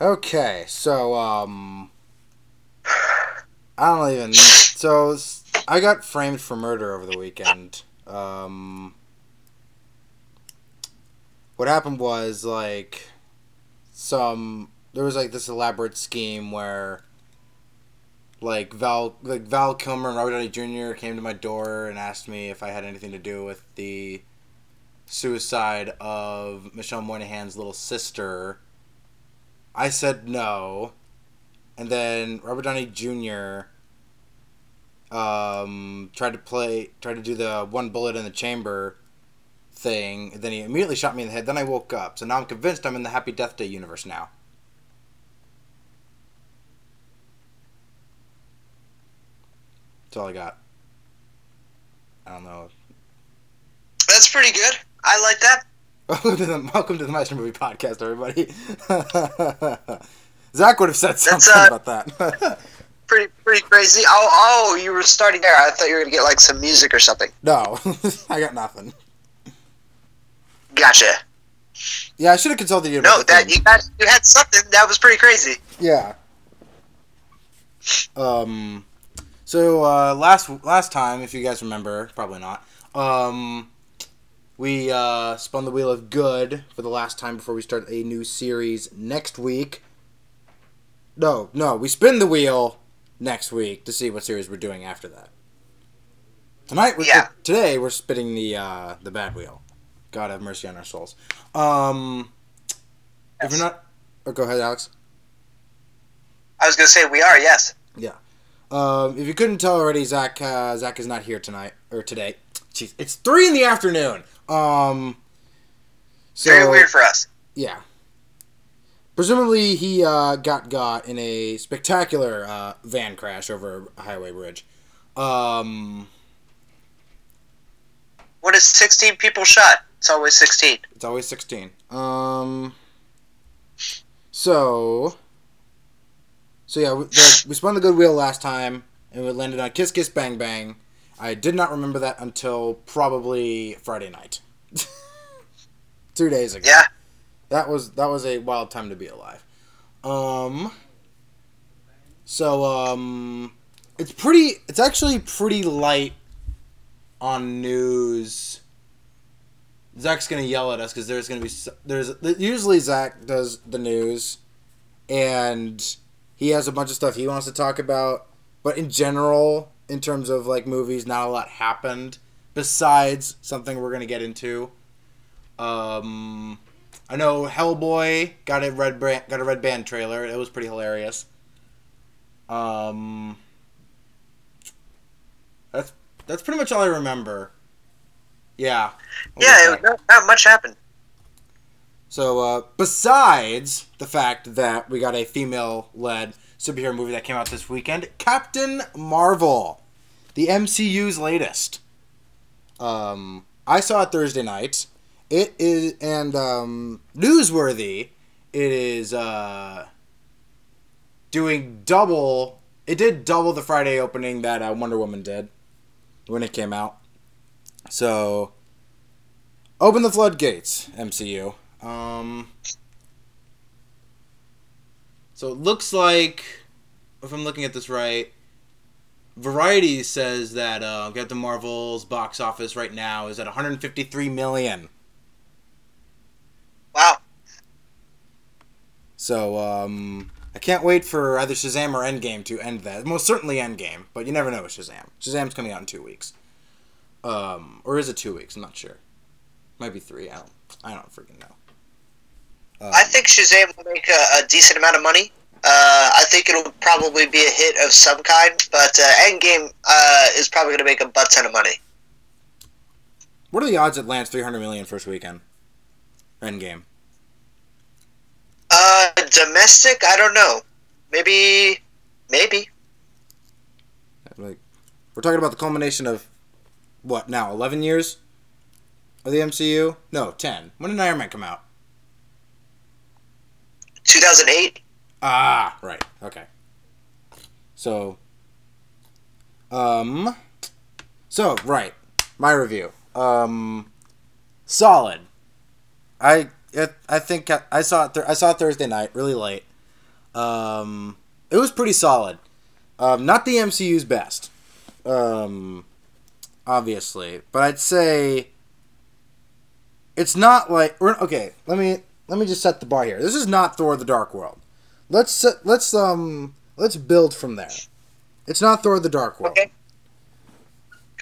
Okay, so um, I don't even. So I got framed for murder over the weekend. Um, what happened was like some there was like this elaborate scheme where like Val like Val Kilmer and Robert Downey Jr. came to my door and asked me if I had anything to do with the suicide of Michelle Moynihan's little sister. I said no, and then Robert Downey Jr. Um, tried to play, tried to do the one bullet in the chamber thing. And then he immediately shot me in the head. Then I woke up, so now I'm convinced I'm in the Happy Death Day universe now. That's all I got. I don't know. That's pretty good. I like that. Welcome to the welcome to the Master Movie Podcast, everybody. Zach would have said something uh, about that. Pretty pretty crazy. Oh oh, you were starting there. I thought you were gonna get like some music or something. no, I got nothing. Gotcha. Yeah, I should have consulted you. No, that you got you had something that was pretty crazy. Yeah. Um. So uh, last last time, if you guys remember, probably not. Um, we uh, spun the wheel of good for the last time before we start a new series next week. No, no, we spin the wheel next week to see what series we're doing after that. Tonight, we're, Yeah. today we're spinning the uh, the bad wheel. God have mercy on our souls. Um, if you're not, oh, go ahead, Alex. I was gonna say we are. Yes. Um, if you couldn't tell already, Zach uh, Zach is not here tonight or today. Jeez, it's three in the afternoon. Um, so Very weird for us. yeah. Presumably, he uh, got got in a spectacular uh, van crash over a highway bridge. Um, What is sixteen people shot? It's always sixteen. it's always sixteen. Um, so so yeah, we, the, we spun the good wheel last time, and we landed on Kiss Kiss Bang Bang. I did not remember that until probably Friday night, two days ago. Yeah. that was that was a wild time to be alive. Um, so um, it's pretty. It's actually pretty light on news. Zach's gonna yell at us because there's gonna be s- there's usually Zach does the news, and he has a bunch of stuff he wants to talk about. But in general, in terms of like movies, not a lot happened besides something we're gonna get into. Um, I know Hellboy got a red brand, got a red band trailer. It was pretty hilarious. Um, that's that's pretty much all I remember. Yeah. Yeah. It, not, not much happened. So, uh, besides the fact that we got a female led superhero movie that came out this weekend, Captain Marvel, the MCU's latest. Um, I saw it Thursday night. It is, and um, newsworthy, it is uh, doing double. It did double the Friday opening that uh, Wonder Woman did when it came out. So, open the floodgates, MCU. Um, so it looks like, if I'm looking at this right, Variety says that uh, Captain Marvel's box office right now is at 153 million. Wow. So um, I can't wait for either Shazam or Endgame to end that. Most certainly Endgame, but you never know with Shazam. Shazam's coming out in two weeks, um, or is it two weeks? I'm not sure. Might be three. I don't. I don't freaking know. Um, I think Shazam will make a, a decent amount of money. Uh, I think it'll probably be a hit of some kind, but uh, Endgame uh, is probably going to make a butt ton of money. What are the odds it lands 300 million first weekend? Endgame. Uh, domestic, I don't know. Maybe, maybe. Like, we're talking about the culmination of what now? 11 years of the MCU? No, 10. When did Iron Man come out? 2008. Ah, right. Okay. So, um, so right, my review. Um, solid. I I, I think I, I saw it. Th- I saw it Thursday night, really late. Um, it was pretty solid. Um, not the MCU's best, um, obviously, but I'd say it's not like okay. Let me let me just set the bar here. This is not Thor: The Dark World. Let's let's um let's build from there. It's not Thor: The Dark World. Okay.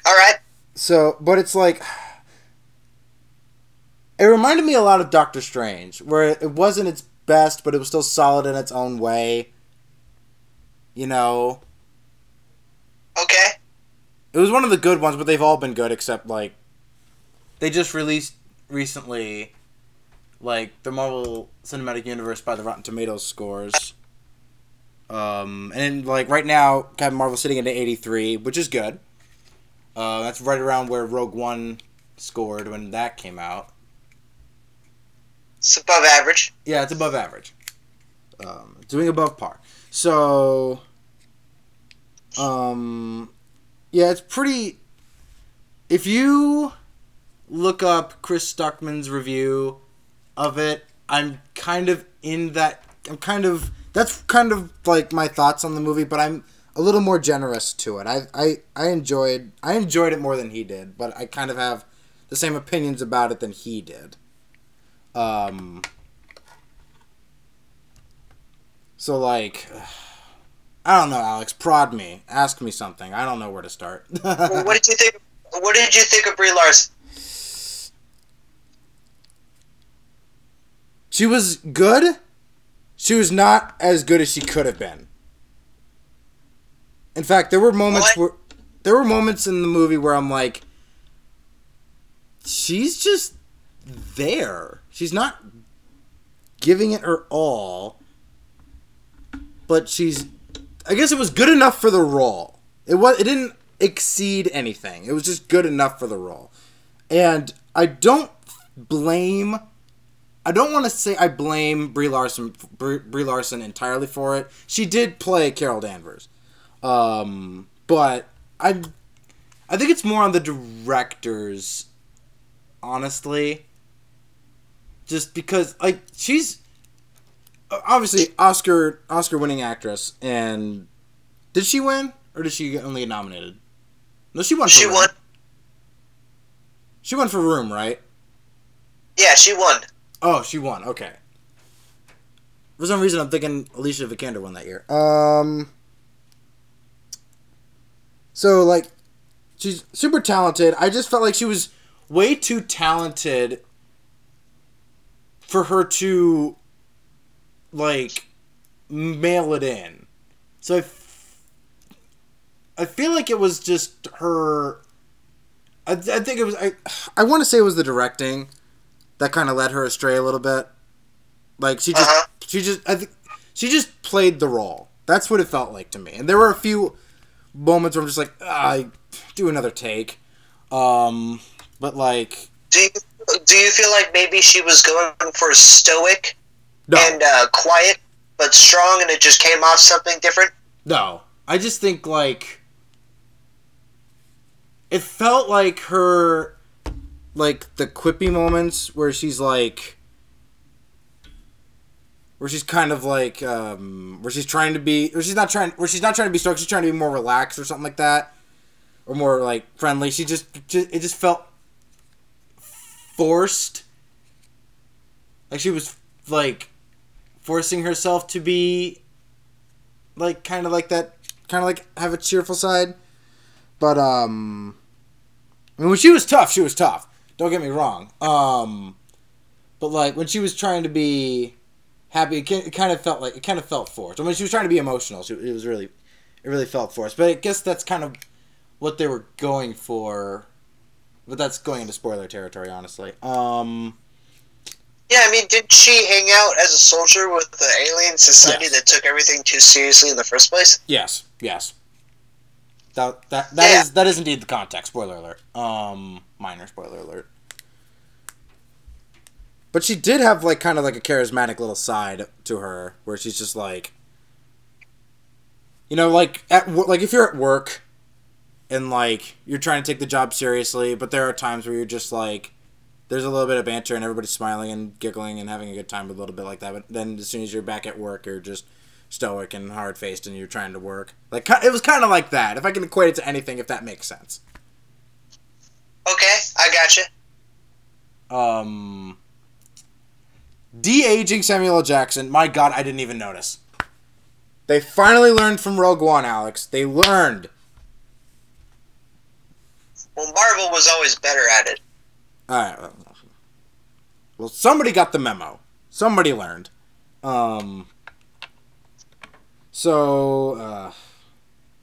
All right. So, but it's like it reminded me a lot of Doctor Strange, where it wasn't its best, but it was still solid in its own way. You know, Okay. it was one of the good ones, but they've all been good except like they just released recently, like the Marvel Cinematic Universe by the Rotten Tomatoes scores. Um, and like right now, Captain Marvel's sitting at eighty three, which is good. Uh, that's right around where Rogue One scored when that came out. It's above average. Yeah, it's above average. Um, doing above par. So, um, yeah, it's pretty. If you look up Chris Stuckman's review of it, I'm kind of in that. I'm kind of. That's kind of like my thoughts on the movie, but I'm a little more generous to it. I, I, I enjoyed. I enjoyed it more than he did, but I kind of have the same opinions about it than he did. Um. So like, I don't know, Alex. Prod me. Ask me something. I don't know where to start. What did you think? What did you think of Brie Larson? She was good. She was not as good as she could have been. In fact, there were moments What? where there were moments in the movie where I'm like, she's just there. She's not giving it her all, but she's. I guess it was good enough for the role. It was. It didn't exceed anything. It was just good enough for the role, and I don't blame. I don't want to say I blame Brie Larson Brie, Larson entirely for it. She did play Carol Danvers, um, but I I think it's more on the directors, honestly. Just because like she's obviously Oscar Oscar winning actress, and did she win or did she only get nominated? No, she won. For She Room. won. She won for Room, right? Yeah, she won. Oh, she won. Okay. For some reason, I'm thinking Alicia Vikander won that year. Um. So like, she's super talented. I just felt like she was way too talented for her to like mail it in. So I, f- I feel like it was just her. I, I think it was I. I want to say it was the directing that kind of led her astray a little bit. Like she just, Uh-huh. she just, I think she just played the role. That's what it felt like to me. And there were a few moments where I'm just like, ah, I do another take. Um, but like, Do you do you feel like maybe she was going for stoic no, and uh, quiet but strong, and it just came off something different? no. I just think like it felt like her, like the quippy moments where she's like. Where she's kind of like, um, where she's trying to be, or she's not trying, where she's not trying to be stoic, she's trying to be more relaxed or something like that, or more like friendly. She just, just it just felt forced. Like she was like forcing herself to be like kind of like that kind of like have a cheerful side. But um I mean when she was tough, she was tough. Don't get me wrong. Um but like when she was trying to be happy, it, kind of felt like it kind of felt forced. I mean, she was trying to be emotional. She, it was really, it really felt forced. But I guess that's kind of what they were going for. But that's going into spoiler territory, honestly. Um, Yeah, I mean, did she hang out as a soldier with the alien society Yes. that took everything too seriously in the first place? yes, yes. That that that is Yeah. that is indeed the context. Spoiler alert. Um, minor spoiler alert. But she did have like kind of like a charismatic little side to her, where she's just like, you know, like at like if you're at work, and like you're trying to take the job seriously, but there are times where you're just like, there's a little bit of banter and everybody's smiling and giggling and having a good time, a little bit like that. But then as soon as you're back at work, you're just stoic and hard faced and you're trying to work. Like it was kind of like that. If I can equate it to anything, if that makes sense. Okay, I gotcha. Um, de aging Samuel L. Jackson. My God, I didn't even notice. They finally learned from Rogue One, Alex. They learned. Well, Marvel was always better at it. All right. Well, somebody got the memo. Somebody learned. Um. So, uh,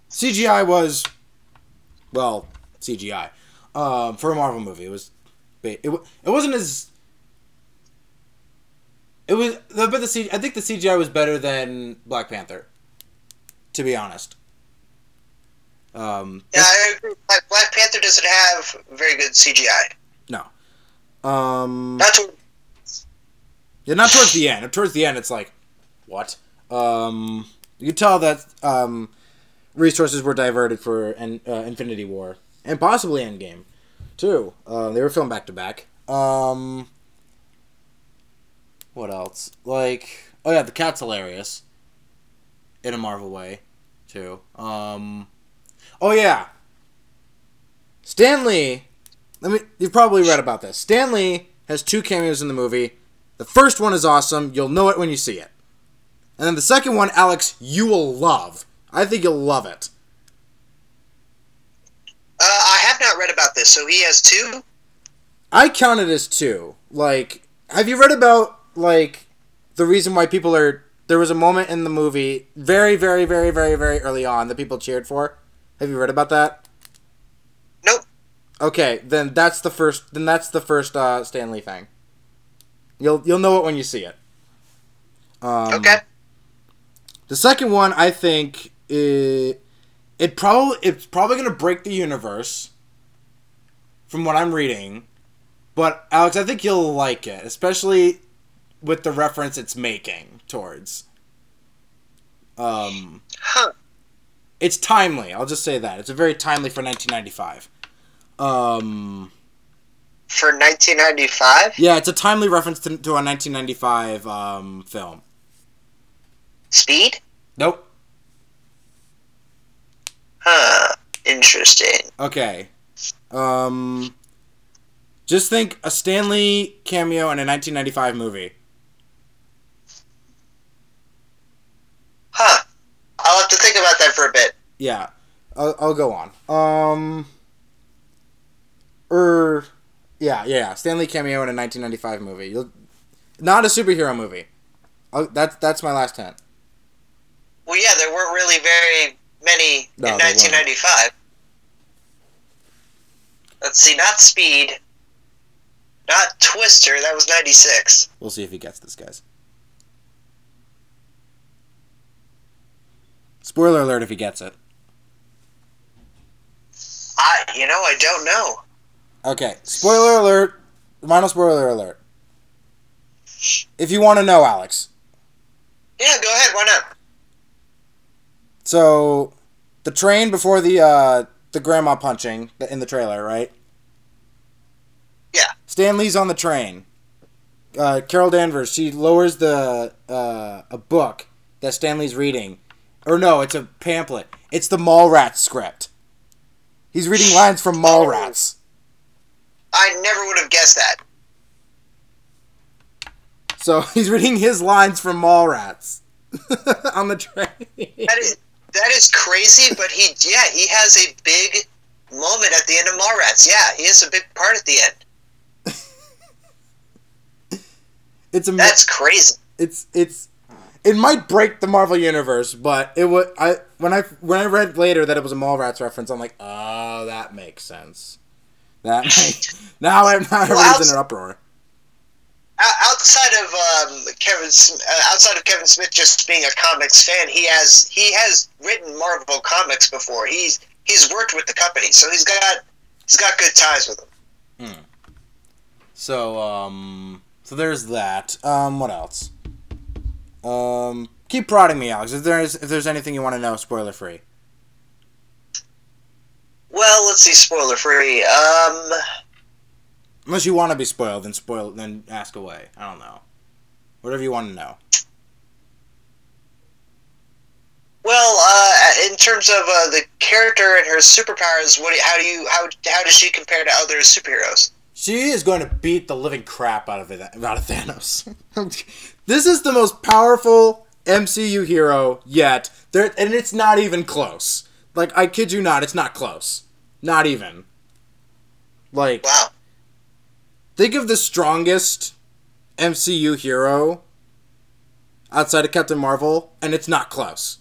CGI was, well, CGI. Um, for a Marvel movie, it was, it, it wasn't as. It was, but the C, I think the CGI was better than Black Panther. To be honest. Um, yeah, I agree. Black, Black Panther doesn't have very good CGI. No. Um, not to- yeah, not towards the end. Towards the end, it's like, what? Um, you can tell that um, resources were diverted for an uh, Infinity War and possibly Endgame, too. Uh, they were filmed back to back. Um, what else? Like, oh yeah, the cat's hilarious. In a Marvel way, too. Um, oh yeah. Stan Lee. Let me. You've probably read about this. Stan Lee has two cameos in the movie. The first one is awesome. You'll know it when you see it. And then the second one, Alex, you will love. I think you'll love it. Uh, I have not read about this. So he has two. I count it as two. Like, have you read about like the reason why people are? There was a moment in the movie, very, very, very, very, very early on, that people cheered for. Have you read about that? Nope. Okay, then that's the first. Then that's the first uh, Stan Lee thing. You'll you'll know it when you see it. Um, okay. The second one, I think, it, it probably it's probably gonna break the universe. From what I'm reading, but Alex, I think you'll like it, especially with the reference it's making towards. Um, huh. It's timely. I'll just say that it's a very timely for 1995. Um, for 1995. Yeah, it's a timely reference to, to a 1995 um, film. Speed? Nope. Huh. Interesting. Okay. Um, just think a Stan Lee cameo in a 1995 movie. Huh. I'll have to think about that for a bit. Yeah, I'll, I'll go on. Um, er, yeah, yeah, Stan Lee cameo in a 1995 movie. You'll, not a superhero movie. Oh, that's that's my last hint. Well, yeah, there weren't really very many No, in there 1995. Let's see, not Speed, not Twister. That was 96. We'll see if he gets this, guys. Spoiler alert if he gets it. I, you know, I don't know. Okay, spoiler alert. Minor spoiler alert. If you want to know, Alex. Yeah, go ahead. Why not? So, the train before the uh, the grandma punching in the trailer, right? Yeah. Stan Lee's on the train. Uh, Carol Danvers, she lowers the uh, a book that Stan Lee's reading, or no, it's a pamphlet. It's the Mallrats script. He's reading lines from Mallrats. I never would have guessed that. So he's reading his lines from Mallrats on the train. That is that is crazy, but he yeah he has a big moment at the end of Mallrats. Yeah, he has a big part at the end. It's a That's crazy. it's it's it might break the Marvel universe, but it would I when I when I read later that it was a Mallrats reference, I'm like, oh, that makes sense. That makes, now I'm not Well, everybody's in an uproar. Outside of um, Kevin, uh, outside of Kevin Smith just being a comics fan, he has he has written Marvel comics before. He's he's worked with the company, so he's got he's got good ties with them. So um, so there's that. Um, what else? Um, keep prodding me, Alex. If there's if there's anything you want to know, spoiler free. Well, let's see, spoiler free. Um, Unless you want to be spoiled, then spoil. Then ask away. I don't know. Whatever you want to know. Well, uh, in terms of uh, the character and her superpowers, what? do How do you how how does she compare to other superheroes? She is going to beat the living crap out of it, out of Thanos. this is the most powerful MCU hero yet. There, and it's not even close. Like I kid you not, it's not close. Not even. Like Wow. Think of the strongest MCU hero outside of Captain Marvel, and it's not Klaus.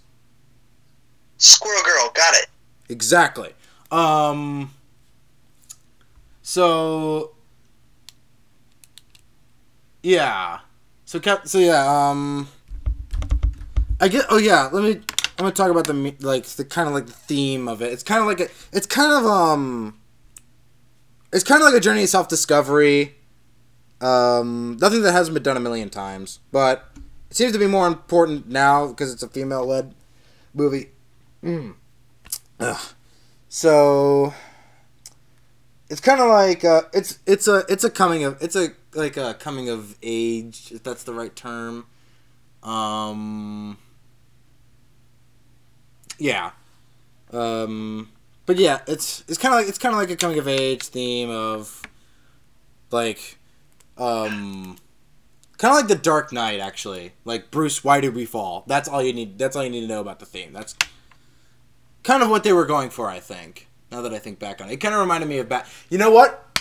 Squirrel Girl, got it. Exactly. Um. So. Yeah. So Cap. So yeah. Um. I get. Oh yeah. Let me. I'm gonna talk about the me- like the kind of like the theme of it. It's kind of like a. It's kind of um. It's kind of like a journey of self discovery. Um, nothing that hasn't been done a million times, but it seems to be more important now because it's a female led movie. Ugh. So it's kind of like uh, it's it's a it's a coming of it's a like a coming of age if that's the right term. Um. Yeah. Um. But yeah, it's it's kind of like it's kind of like a coming of age theme of like um kind of like the Dark Knight actually. Like Bruce, why did we fall? That's all you need. That's all you need to know about the theme. That's kind of what they were going for, I think. Now that I think back on it, it kind of reminded me of Bat. You know what?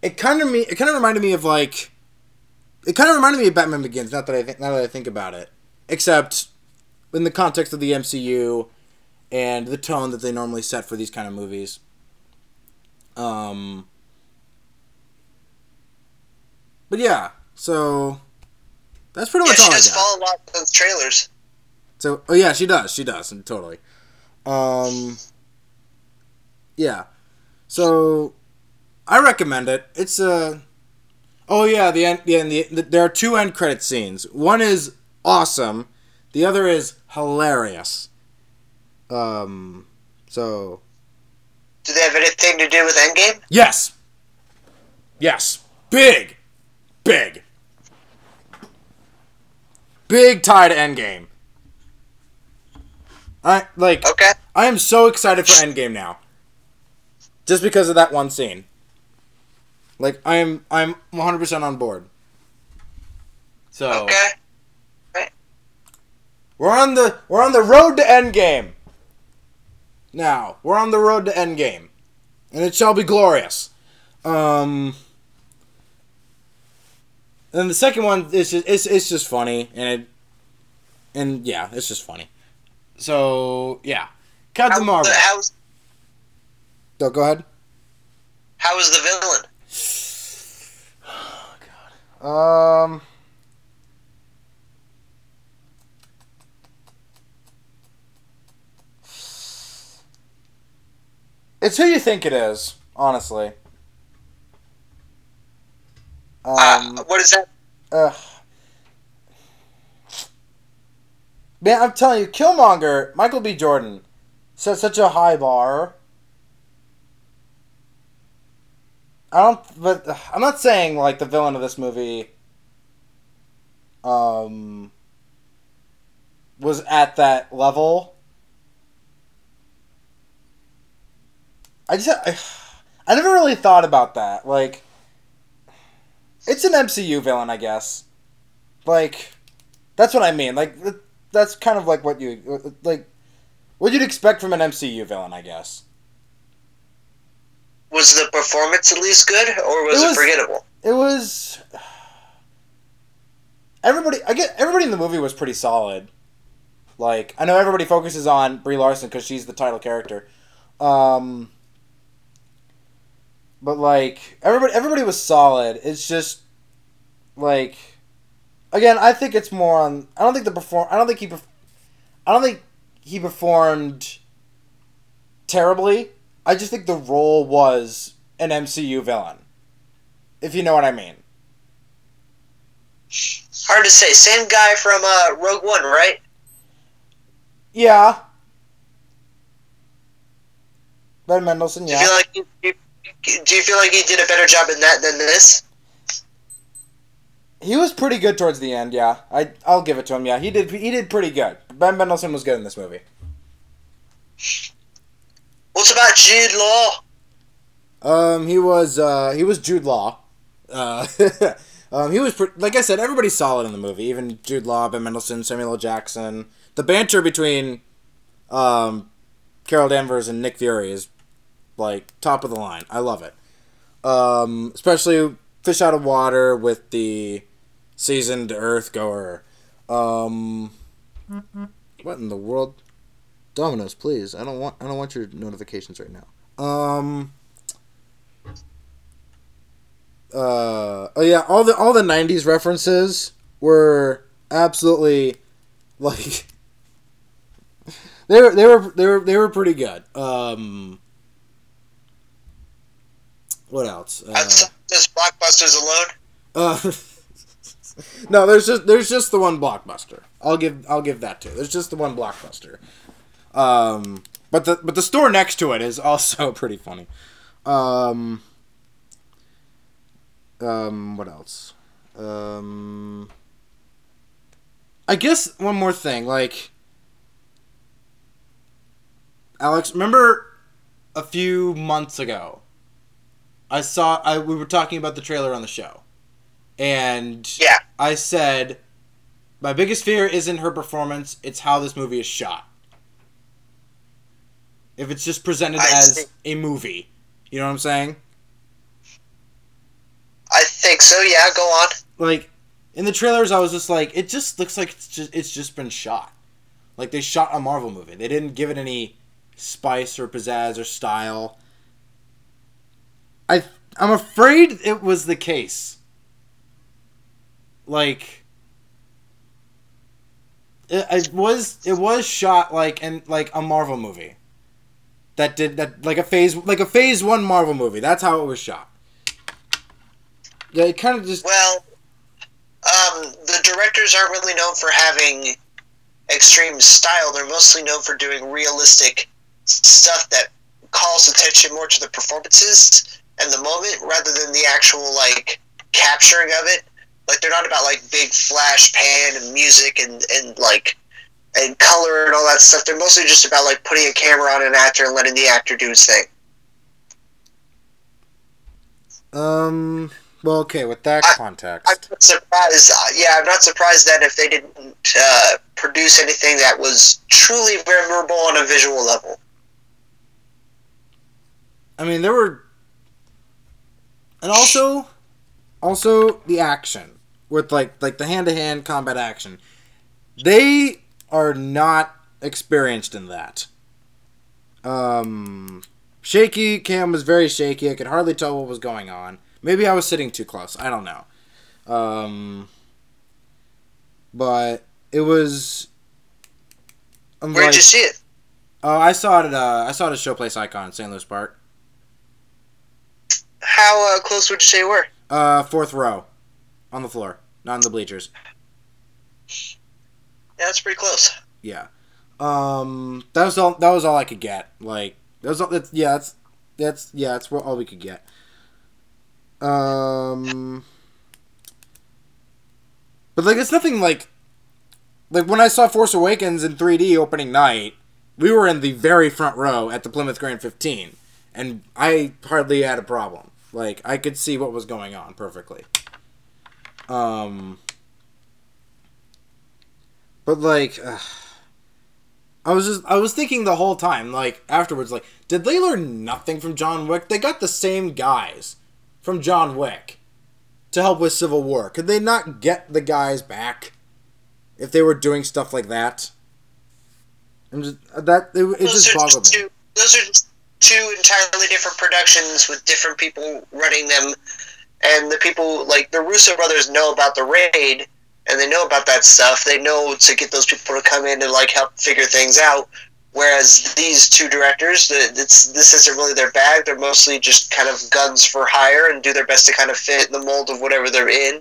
It kind of me. It kind of reminded me of like. It kind of reminded me of Batman Begins. Not that I think. Now that I think about it, except in the context of the MCU and the tone that they normally set for these kind of movies. Um. But yeah, so that's pretty Yeah, much she all I does got. fall a lot in those trailers. So, oh yeah, she does. She does, and totally. Um, yeah. So, I recommend it. It's a. Oh yeah, the end. The end. The, the, there are two end credit scenes. One is awesome. The other is hilarious. Um. So Do they have anything to do with Endgame? yes. Yes. Big. Big. Big tie to Endgame. I like. Okay. I am so excited for Endgame now. Just because of that one scene. Like I am I'm 100% on board. So Okay. we're on the we're on the road to Endgame. Now, we're on the road to Endgame. And it shall be glorious. Um and the second one is just it's, it's just funny and it and yeah, it's just funny. So, yeah. Captain How, Marvel. how's Oh, go ahead. how is the villain? Oh, God. Um. It's who you think it is, honestly. Um, uh, what is that? Man, I'm telling you, Killmonger, Michael B. Jordan, set such a high bar. I don't, but I'm not saying like the villain of this movie, um, was at that level. I just, I, I never really thought about that. Like, it's an MCU villain, I guess. Like, that's what I mean. Like, that's kind of like what you like. What you'd expect from an MCU villain, I guess. Was the performance at least good, or was It it, forgettable? It was. Everybody, I get everybody in the movie was pretty solid. Like, I know everybody focuses on Brie Larson because she's the title character. Um, but like everybody, everybody was solid. It's just like, again, I think it's more on. I don't think the perform. I don't think he. perf- I don't think he performed terribly. I just think the role was an MCU villain. If you know what I mean. Hard to say. Same guy from uh, Rogue One, right? Yeah. Ben Mendelsohn, yeah. feel like you, do you feel like he did a better job in that than this? He was pretty good towards the end, yeah. I I'll give it to him, yeah. He did he did pretty good. Ben Mendelsohn was good in this movie. What about Jude Law? Um, he was uh, he was Jude Law. Uh, um, he was pre- like I said, everybody's solid in the movie. Even Jude Law, Ben Mendelsohn, Samuel L. Jackson. The banter between um, Carol Danvers and Nick Fury is like top of the line. I love it. Um, especially fish out of water with the seasoned Earth goer. Um, what in the world? Domino's, please. I don't want. I don't want your notifications right now. Um. Uh. Oh yeah. All the all the '90s references were absolutely like they were they were they were they were pretty good. Um. What else? Uh, Outside this blockbusters alone. uh, no, there's just there's just the one blockbuster. I'll give I'll give that to. There's just the one blockbuster. Um, but the but the store next to it is also pretty funny. Um, um, what else? Um, I guess one more thing, like Alex, remember a few months ago, I saw I we were talking about the trailer on the show, and Yeah. I said my biggest fear isn't her performance; it's how this movie is shot. If it's just presented I as see. a movie, you know what I'm saying? I think so. Yeah, go on. Like in the trailers, I was just like, it just looks like it's just it's just been shot. Like they shot a Marvel movie. They didn't give it any spice or pizzazz or style. I I'm afraid it was the case. Like it, it was it was shot like in like a Marvel movie. That did that like a phase like a phase 1 Marvel movie. That's how it was shot. Yeah, it kind of just Well, um, the directors aren't really known for having extreme style. They're mostly known for doing realistic stuff that calls attention more to the performances and the moment rather than the actual like capturing of it. Like they're not about like big flash pan and music and and like and color and all that stuff. They're mostly just about like putting a camera on an actor and letting the actor do his thing. Um. Well, okay. With that I- context, I'm not surprised. uh, Yeah, I'm not surprised that if they didn't uh, produce anything that was truly memorable on a visual level. I mean, there were, and also, also the action with like like the hand to hand combat action. They are not experienced in that. Um, shaky cam was very shaky. I could hardly tell what was going on. Maybe I was sitting too close. I don't know. Um, but it was. I'm Where like- did you see it? Oh, I saw it at uh, I saw it at Showplace Icon in St. Louis Park. How uh, close would you say you were? Uh, fourth row, on the floor, not in the bleachers. Yeah, that's pretty close. Yeah. Um, that was all. That was all I could get. Like that was all. That's yeah. That's that's yeah. That's all we could get. Um, but like it's nothing like like when I saw Force Awakens in 3D opening night, we were in the very front row at the Plymouth Grand 15, and I hardly had a problem. Like I could see what was going on perfectly. Um, but like. ugh. I was just I was thinking the whole time, like afterwards, like, did they learn nothing from John Wick? They got the same guys from John Wick to help with Civil War. Could they not get the guys back if they were doing stuff like that? I'm just that it, it just boggled me. two. Those are just two entirely different productions with different people running them, and the people like the Russo brothers know about the raid, and they know about that stuff. They know to get those people to come in and like help figure things out. Whereas these two directors, it's, this isn't really their bag. They're mostly just kind of guns for hire and do their best to kind of fit in the mold of whatever they're in.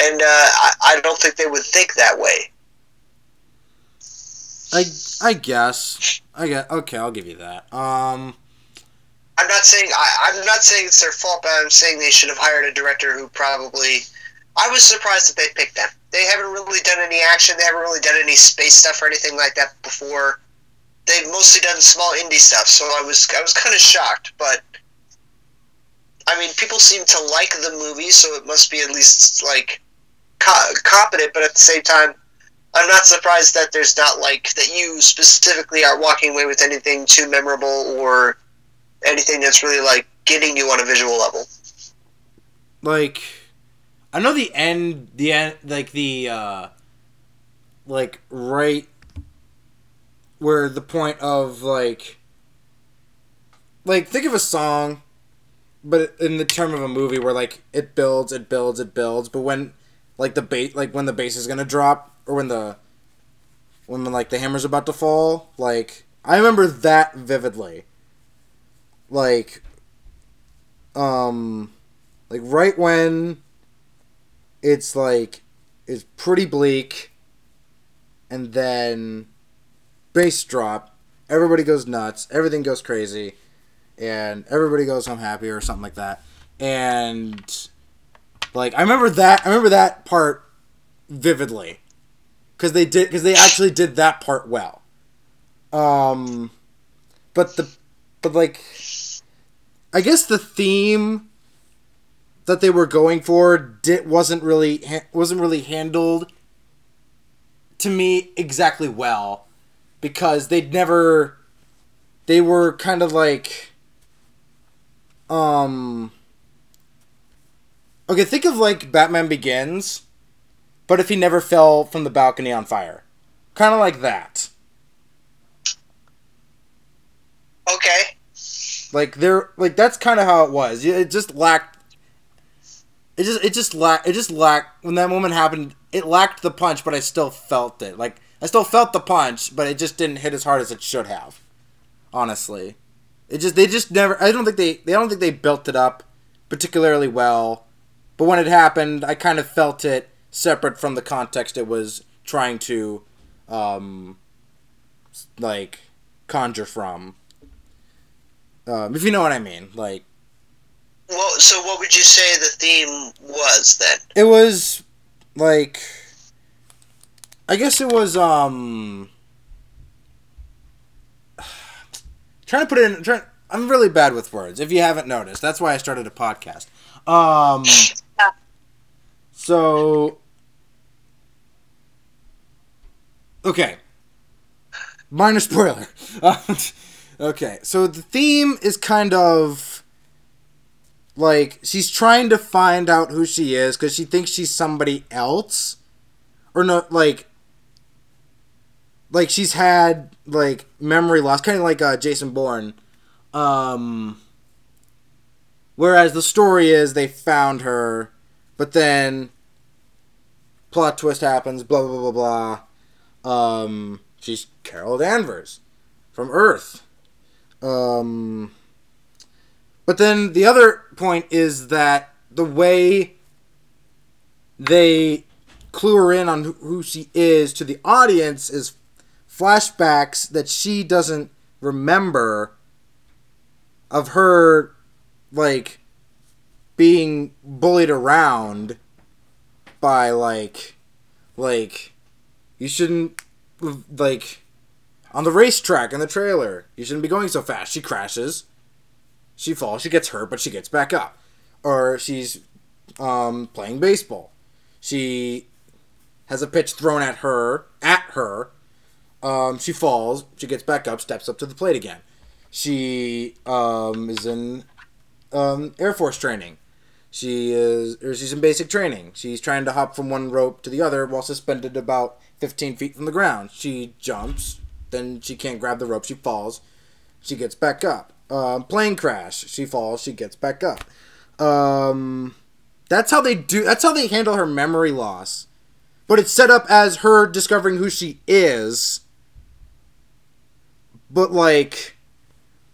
And uh, I, I don't think they would think that way. I I guess I get okay. I'll give you that. Um, I'm not saying I, I'm not saying it's their fault, but I'm saying they should have hired a director who probably. I was surprised that they picked them. They haven't really done any action. They haven't really done any space stuff or anything like that before. they've mostly done small indie stuff, so I was I was kind of shocked. But I mean, people seem to like the movie, so it must be at least like co- competent. But at the same time, I'm not surprised that there's not like that you specifically are walking away with anything too memorable or anything that's really like getting you on a visual level. Like, I know the end, the end, like the, uh, like right where the point of like, like think of a song, but in the term of a movie where like it builds, it builds, it builds, but when like the bait, like when the bass is gonna drop or when the when like the hammer's about to fall, like I remember that vividly. Like, um, like right when it's like it's pretty bleak and then bass drop everybody goes nuts everything goes crazy and everybody goes home happy or something like that. And like i remember that i remember that part vividly because they did because they actually did that part well. Um but the but like i guess the theme that they were going for did wasn't really wasn't really handled to me exactly well because they'd never they were kind of like um okay think of like batman begins but if he never fell from the balcony on fire. Kind of like that okay like they're like that's kind of how it was it just lacked it just it just lacked it just lacked when that moment happened. It lacked the punch, but I still felt it. Like I still felt the punch, but it just didn't hit as hard as it should have. Honestly, it just they just never. I don't think they they don't think they built it up particularly well. But when it happened, I kind of felt it separate from the context it was trying to, um, like conjure from. Um, if you know what I mean, like well, so what would you say the theme was then? It was like I guess it was um trying to put it in trying I'm really bad with words if you haven't noticed. That's why I started a podcast. Um So Okay. Minor spoiler. okay, so the theme is kind of like she's trying to find out who she is because she thinks she's somebody else. Or no like like she's had like memory loss kind of like uh, jason bourne. Um whereas the story is they found her but then plot twist happens blah blah blah blah. Um she's carol danvers from earth um but then the other point is that the way they clue her in on who she is to the audience is flashbacks that she doesn't remember of her like being bullied around by like like you shouldn't like on the racetrack in the trailer you shouldn't be going so fast she crashes she falls, she gets hurt, but she gets back up. Or she's um, playing baseball. She has a pitch thrown at her, at her. Um, she falls, she gets back up, steps up to the plate again. She um, is in um, Air Force training. She is, or she's in basic training. She's trying to hop from one rope to the other while suspended about 15 feet from the ground. She jumps, then she can't grab the rope. She falls. She gets back up. Um, plane crash. She falls. She gets back up. Um, that's how they do. That's how they handle her memory loss. But it's set up as her discovering who she is. But like,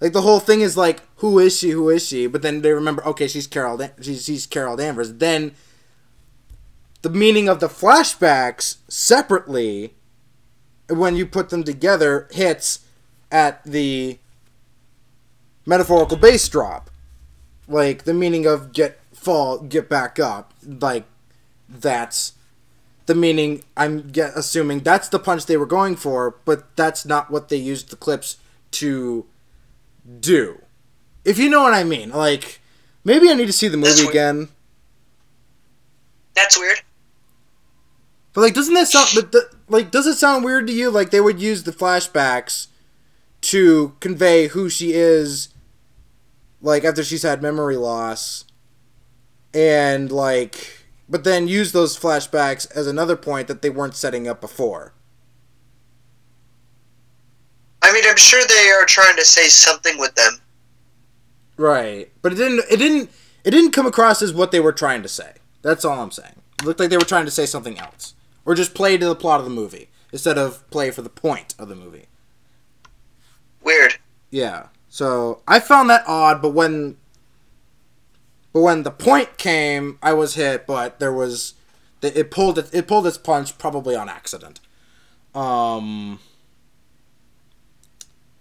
like the whole thing is like, who is she? Who is she? But then they remember, okay, she's Carol. Dan- she's she's Carol Danvers. Then the meaning of the flashbacks separately, when you put them together, hits at the metaphorical bass drop. Like the meaning of get fall, get back up. Like that's the meaning. I'm get, assuming that's the punch they were going for, but that's not what they used the clips to do. If you know what I mean, like maybe I need to see the movie weird. again. That's weird. But like, doesn't that sound? But the, like, does it sound weird to you? Like they would use the flashbacks to convey who she is, like after she's had memory loss, and like, but then use those flashbacks as another point that they weren't setting up before. I mean, I'm sure they are trying to say something with them. Right, but it didn't. It didn't. It didn't come across as what they were trying to say. That's all I'm saying. It looked like they were trying to say something else, or just play to the plot of the movie instead of play for the point of the movie. Weird. Yeah. So I found that odd, but when but when the point came, I was hit. But there was it pulled it, it pulled its punch probably on accident. Um.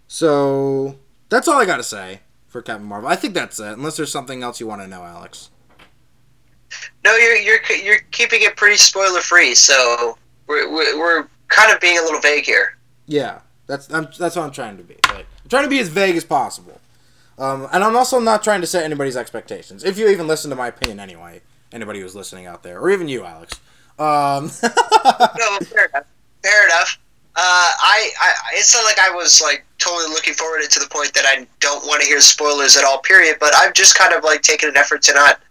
So that's all I got to say for Captain Marvel. I think that's it. Unless there's something else you want to know, Alex. No, you're you're you're keeping it pretty spoiler free, so we're, we're kind of being a little vague here. Yeah, that's I'm, that's what I'm trying to be. Like, I'm trying to be as vague as possible. Um, and I'm also not trying to set anybody's expectations. If you even listen to my opinion anyway, anybody who's listening out there, or even you, Alex. Um, No, fair enough. Fair enough. Uh, I, I it's not like I was like totally looking forward to the point that I don't want to hear spoilers at all. Period. But I've just kind of like taken an effort to not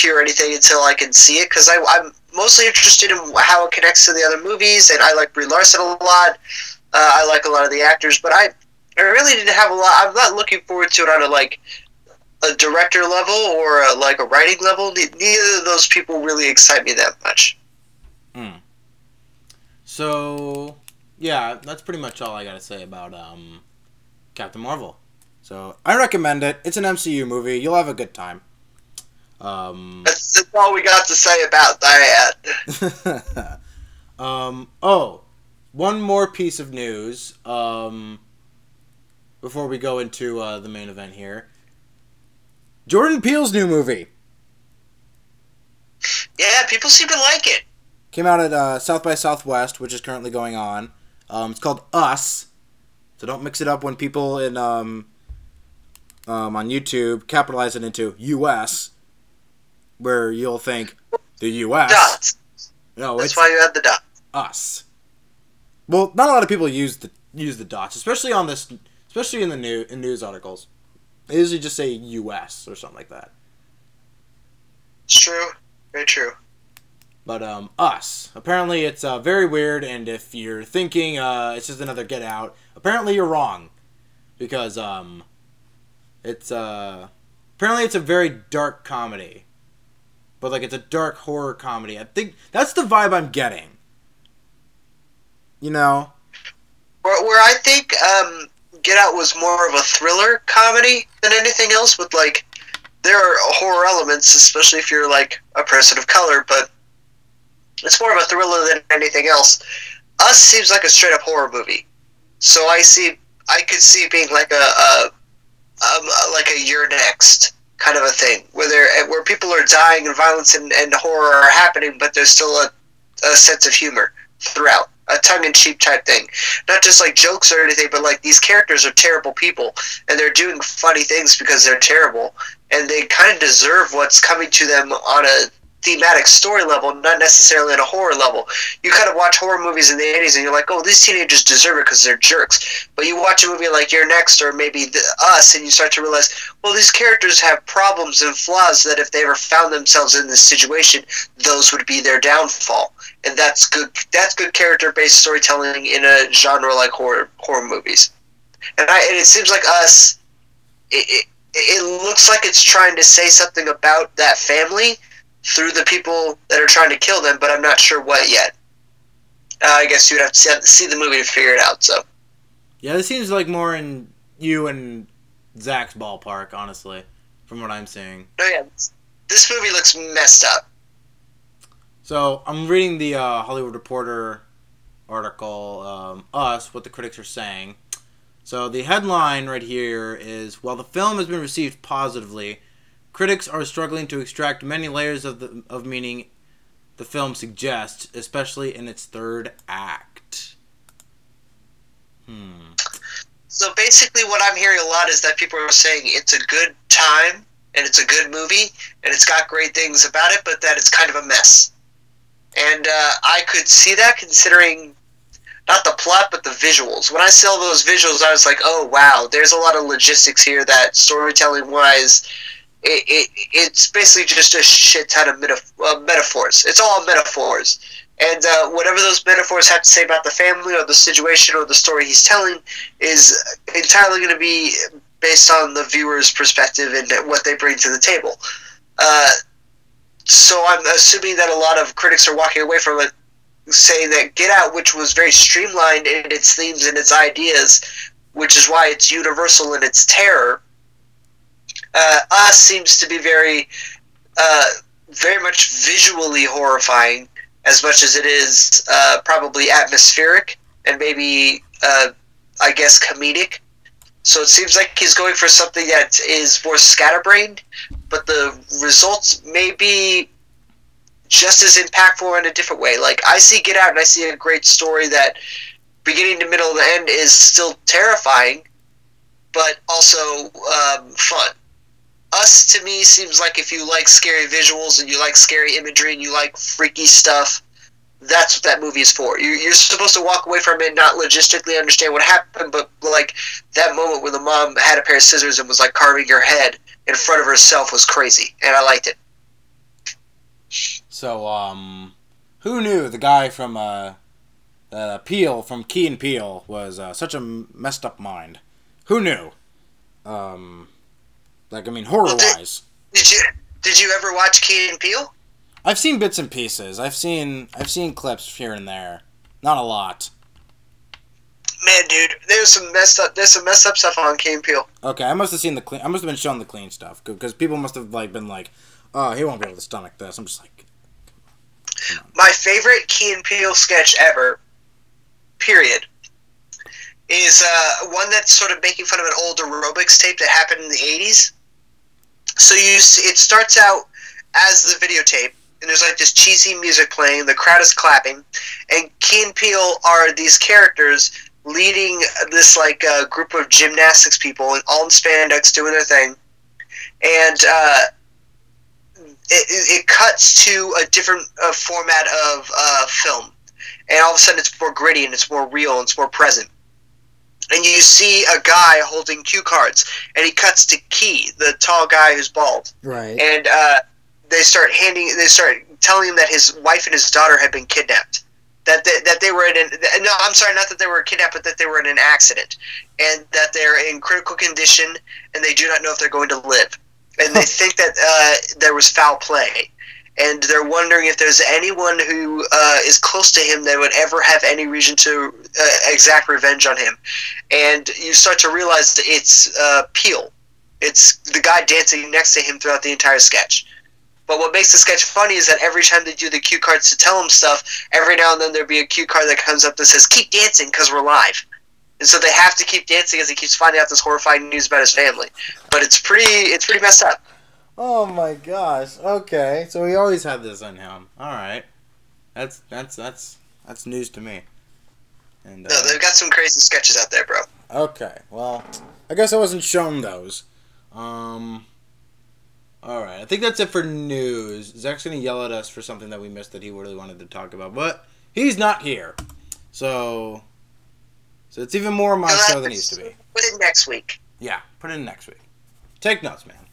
hear anything until I can see it because I'm mostly interested in how it connects to the other movies, and I like Brie Larson a lot. Uh, I like a lot of the actors, but I I really didn't have a lot. I'm not looking forward to it on a like a director level or a, like a writing level. Neither of those people really excite me that much. so yeah, that's pretty much all I gotta say about um, Captain Marvel. So I recommend it. It's an MCU movie. You'll have a good time. Um, That's, that's all we got to say about that. um, oh, one more piece of news um, before we go into uh, the main event here. Jordan Peele's new movie Yeah, people seem to like it. came out at uh, South by Southwest, which is currently going on. Um, it's called Us, so don't mix it up when people in um, um, on YouTube capitalize it into U.S., where you'll think the U.S. Dots. No, That's why you had the dot. us. Well, not a lot of people use the use the dots, especially on this, especially in the new in news articles. They usually just say U.S. or something like that. It's true. Very true. But um, us. Apparently, it's uh, very weird, and if you're thinking uh, it's just another Get Out, apparently you're wrong, because um, it's uh, apparently it's a very dark comedy, but like it's a dark horror comedy. I think that's the vibe I'm getting. You know. Where, where I think um, Get Out was more of a thriller comedy than anything else, with like there are horror elements, especially if you're like a person of color, but it's more of a thriller than anything else. Us seems like a straight up horror movie, so I see I could see being like a, a um, like a you're next kind of a thing, where there eh, where people are dying and violence and, and horror are happening, but there's still a, a sense of humor throughout, a tongue in cheek type thing, not just like jokes or anything, but like these characters are terrible people and they're doing funny things because they're terrible, and they kind of deserve what's coming to them on a thematic story level, not necessarily on a horror level. You kind of watch horror movies in the 80s and you're like, oh, these teenagers deserve it because they're jerks. But you watch a movie like You're Next or maybe the, Us and you start to realize, well, these characters have problems and flaws that if they ever found themselves in this situation, those would be their downfall. And that's good. That's good character-based storytelling in a genre like horror horror movies. And, I, and it seems like Us, it, it, it looks like it's trying to say something about that family through the people that are trying to kill them, but I'm not sure what yet. Uh, I guess you'd have to see, see the movie to figure it out. So Yeah, this seems like more in you and Zach's ballpark, honestly, from what I'm seeing. no, yeah, this, this movie looks messed up. So I'm reading the uh, Hollywood Reporter article, um, Us, what the critics are saying. So the headline right here is While the film has been received positively, critics are struggling to extract many layers of, the, of meaning the film suggests, especially in its third act. Hmm. So basically, what I'm hearing a lot is that people are saying it's a good time and it's a good movie and it's got great things about it, but that it's kind of a mess. And uh, I could see that considering not the plot but the visuals. When I saw those visuals, I was like, oh wow, there's a lot of logistics here that storytelling wise. It, it, it's basically just a shit ton of metaf- uh, metaphors. It's all metaphors. And uh, whatever those metaphors have to say about the family or the situation or the story he's telling is entirely going to be based on the viewer's perspective and what they bring to the table. Uh, so I'm assuming that a lot of critics are walking away from it saying that Get Out, which was very streamlined in its themes and its ideas, which is why it's universal in its terror, uh, Us seems to be very, uh, very much visually horrifying, as much as it is uh, probably atmospheric and maybe, uh, I guess, comedic. So it seems like he's going for something that is more scatterbrained, but the results may be just as impactful in a different way. Like I see Get Out and I see a great story that beginning to middle to end is still terrifying, but also um, fun. Us to me seems like if you like scary visuals and you like scary imagery and you like freaky stuff, that's what that movie is for. You're, supposed to walk away from it not logistically understand what happened, but like that moment where the mom had a pair of scissors and was like carving her head in front of herself was crazy, and I liked it. So, um, who knew the guy from uh, uh Peele from Key and Peele was uh, such a messed up mind? Who knew? Um, like I mean, horror wise. Did, did you did you ever watch Key and Peele? I've seen bits and pieces. I've seen I've seen clips here and there. Not a lot. Man, dude, there's some messed up. There's some messed up stuff on Key and Peele. Okay, I must have seen the clean. I must have been shown the clean stuff because people must have like been like, "Oh, he won't be able to stomach this." I'm just like, my favorite Key and Peele sketch ever, period, is uh, one that's sort of making fun of an old aerobics tape that happened in the '80s. So you, see, it starts out as the videotape, and there's like this cheesy music playing. The crowd is clapping, and Key and Peele are these characters leading this like uh, group of gymnastics people, and all in spandex doing their thing, and. Uh, it, it cuts to a different uh, format of uh, film, and all of a sudden it's more gritty and it's more real and it's more present. And you see a guy holding cue cards, and he cuts to Key, the tall guy who's bald. Right. And uh, they start handing, they start telling him that his wife and his daughter have been kidnapped. That they, that they were in an, no, I'm sorry, not that they were kidnapped, but that they were in an accident, and that they're in critical condition, and they do not know if they're going to live and they think that uh, there was foul play, and they're wondering if there's anyone who uh, is close to him that would ever have any reason to uh, exact revenge on him. And you start to realize that it's uh, Peele. It's the guy dancing next to him throughout the entire sketch. But what makes the sketch funny is that every time they do the cue cards to tell him stuff, every now and then there'll be a cue card that comes up that says, Keep dancing because we're live and so they have to keep dancing as he keeps finding out this horrifying news about his family. But it's pretty, it's pretty messed up. Oh my gosh. Okay, so he always had this on him. All right, that's that's that's that's news to me. And uh, no, they've got some crazy sketches out there, bro. Okay, well, I guess I wasn't shown those. Um. All right, I think that's it for news. Zach's gonna yell at us for something that we missed that he really wanted to talk about, but he's not here, so so it's even more my show than it used to be. Put it next week. Yeah, put it in next week. Take notes, man.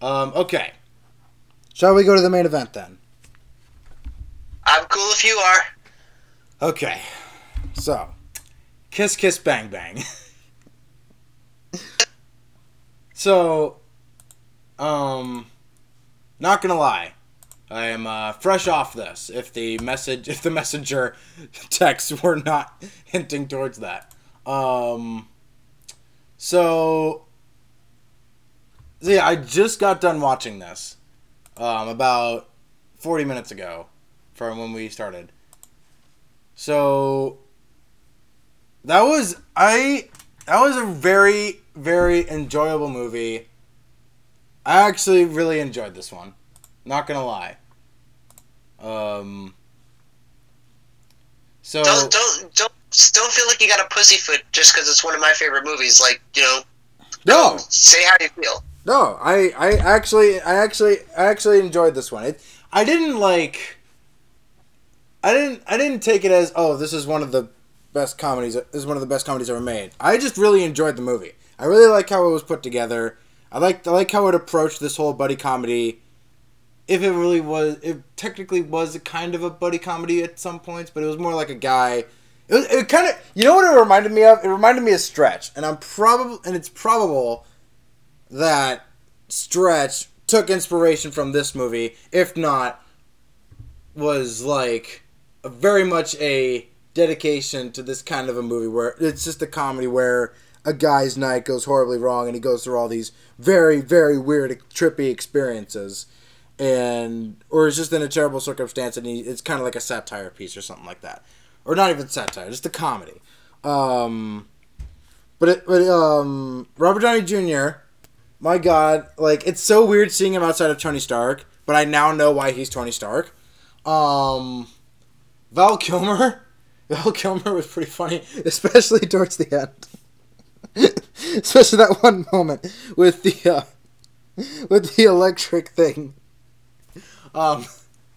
Um, okay. Shall we go to the main event then? I'm cool if you are. Okay. So, Kiss Kiss Bang Bang. so, um, not gonna lie. I am uh, fresh off this. If the message, if the messenger texts were not hinting towards that, um, so, so yeah, I just got done watching this, um, about forty minutes ago, from when we started. So, that was I. That was a very very enjoyable movie. I actually really enjoyed this one. Not gonna lie. Um, so Don't don't don't don't feel like you got a pussyfoot just because it's one of my favorite movies. Like you know, no, say how you feel. No, I I actually I actually I actually enjoyed this one. It I didn't like. I didn't I didn't take it as oh this is one of the best comedies this is one of the best comedies ever made. I just really enjoyed the movie. I really like how it was put together. I like I like how it approached this whole buddy comedy. If it really was, it technically was a kind of a buddy comedy at some points, but it was more like a guy. It, it kind of you know what it reminded me of. It reminded me of Stretch, and I'm probably and it's probable that Stretch took inspiration from this movie. If not, was like very much a dedication to this kind of a movie where it's just a comedy where a guy's night goes horribly wrong and he goes through all these very very weird trippy experiences and or is just in a terrible circumstance and he, it's kind of like a satire piece or something like that or not even satire just a comedy um but it, but um Robert Downey Jr. my god like it's so weird seeing him outside of Tony Stark but I now know why he's Tony Stark um Val Kilmer Val Kilmer was pretty funny especially towards the end especially that one moment with the uh, with the electric thing. Um,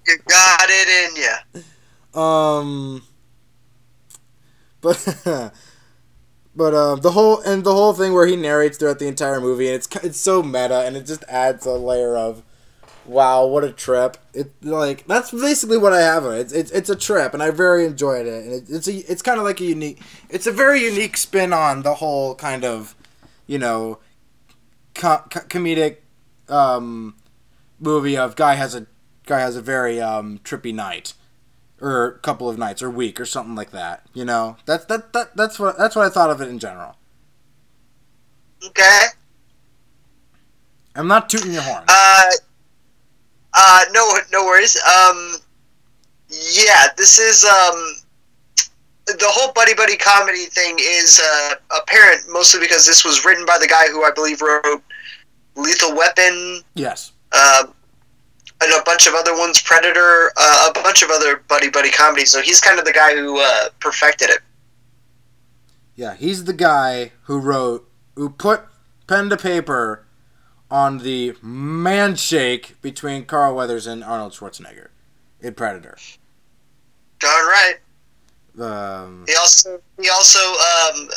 You got it in ya. um, but but um, the whole and the whole thing where he narrates throughout the entire movie, and it's it's so meta, and it just adds a layer of wow, what a trip! It like that's basically what I have. It's it's it's a trip, and I very enjoyed it, and it, it's a it's kind of like a unique. It's a very unique spin on the whole kind of, you know, co- co- comedic um, movie of guy has a guy has a very um, trippy night or a couple of nights or week or something like that. You know, that's that, that that's what that's what I thought of it in general. Okay. I'm not tooting your horn. Uh, uh, no, no worries. Um, yeah, this is um, the whole buddy buddy comedy thing is uh, apparent mostly because this was written by the guy who I believe wrote Lethal Weapon, yes. uh, and a bunch of other ones, Predator, uh, a bunch of other buddy buddy comedies. So he's kind of the guy who uh, perfected it. Yeah, he's the guy who wrote who put pen to paper on the man shake between Carl Weathers and Arnold Schwarzenegger in Predator. Darn right. Um, He also he also um,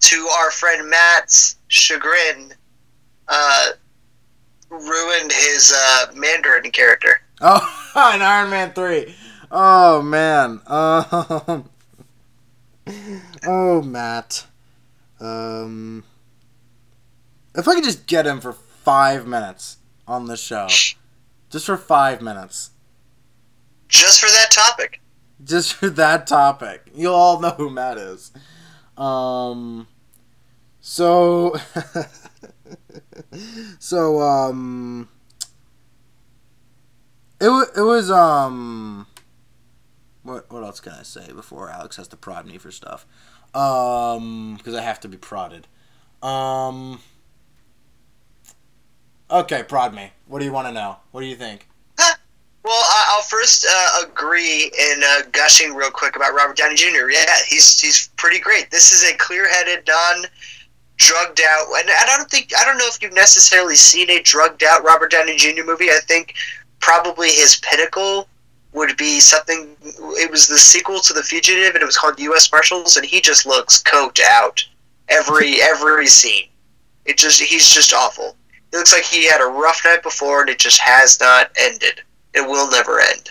to our friend Matt's chagrin uh, ruined his uh, Mandarin character. oh, in Iron Man three. Oh man. Um, oh Matt. Um, if I could just get him for five minutes on the show, just for five minutes. Just for that topic. just for that topic. You'll all know who Matt is. Um, so, so um, it it was um, what what else can I say before Alex has to prod me for stuff? Um, because I have to be prodded. Um. Okay, prod me. What do you want to know? What do you think? Well, I- I'll first uh, agree in uh, gushing real quick about Robert Downey Jr. Yeah, he's he's pretty great. This is a clear-headed, non-drugged out, and I don't think I don't know if you've necessarily seen a drugged out Robert Downey Jr. movie. I think probably his pinnacle would be something. It was the sequel to The Fugitive, and it was called U.S. Marshals, and he just looks coked out every every scene. It just he's just awful. It looks like he had a rough night before, and it just has not ended. It will never end.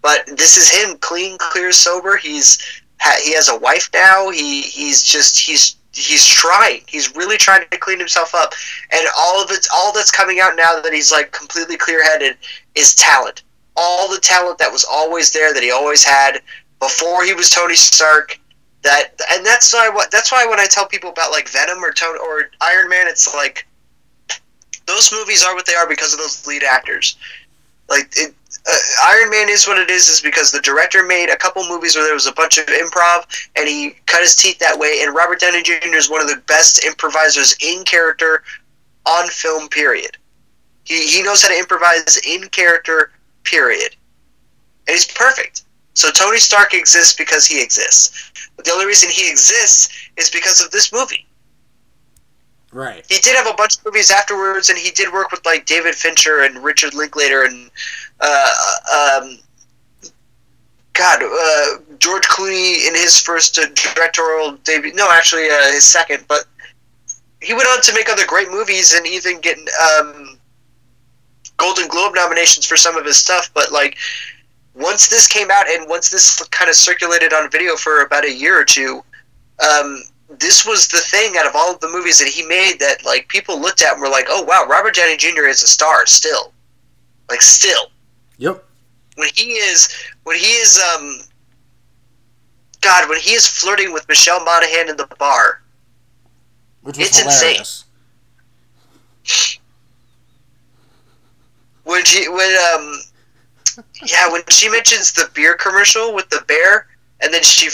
But this is him, clean, clear, sober. He's ha- he has a wife now. He he's just he's he's trying. He's really trying to clean himself up, and all of it's all that's coming out now that he's like completely clear headed is talent. All the talent that was always there that he always had before he was Tony Stark. That and that's why what that's why when I tell people about like Venom or Tony or Iron Man, it's like those movies are what they are because of those lead actors. Like it, uh, Iron Man is what it is, is because the director made a couple movies where there was a bunch of improv, and he cut his teeth that way. And Robert Downey Jr. is one of the best improvisers in character on film. Period. He he knows how to improvise in character. Period. and he's perfect. So Tony Stark exists because he exists. But the only reason he exists is because of this movie. Right. He did have a bunch of movies afterwards, and he did work with like David Fincher and Richard Linklater and uh, um, God, uh, George Clooney in his first uh, directorial debut. No, actually, uh, his second. But he went on to make other great movies and even get um, Golden Globe nominations for some of his stuff. But like, once this came out and once this kind of circulated on video for about a year or two, um, this was the thing out of all of the movies that he made that like people looked at and were like, "Oh wow, Robert Downey Jr. is a star still." Like still. Yep. When he is when he is um God, when he is flirting with Michelle Monaghan in the bar. Which was It's insane. When she when um yeah, when she mentions the beer commercial with the bear and then she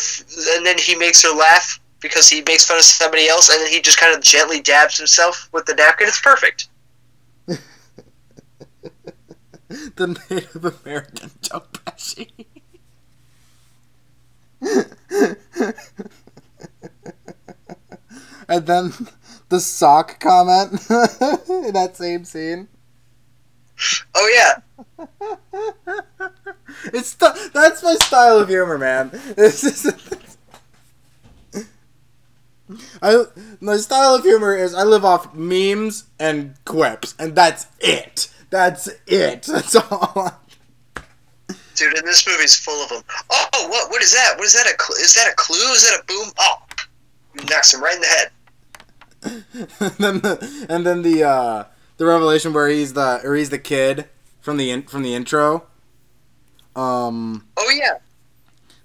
and then he makes her laugh because he makes fun of somebody else and then he just kind of gently dabs himself with the napkin. It's perfect. the Native American Joe Pesci. and then the sock comment in that same scene. Oh yeah. It's that's my style of humor, man. This is I my style of humor is I live off memes and quips, and that's it. That's it. That's all. Dude, and this movie's full of them. Oh, what? What is that? What is that? A is that a clue? Is that a boom? Oh, knocks him right in the head. and then the, and then the uh the revelation where he's the or he's the kid from the in, from the intro. Um, Oh yeah.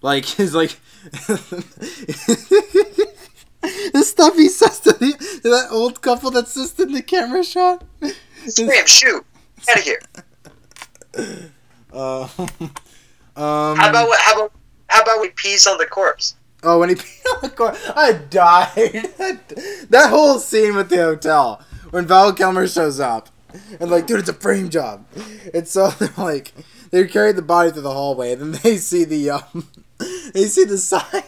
like he's like the stuff he says to, the, to that old couple that sits in the camera shot. Sam, shoot, out of here. Uh, um, How about what? How about how about we peas on the corpse? Oh, when he peed on the corpse, I died. that whole scene with the hotel when Val Kilmer shows up and like, dude, it's a frame job. And so they're like, they carry the body through the hallway, and then they see the um, they see the sign.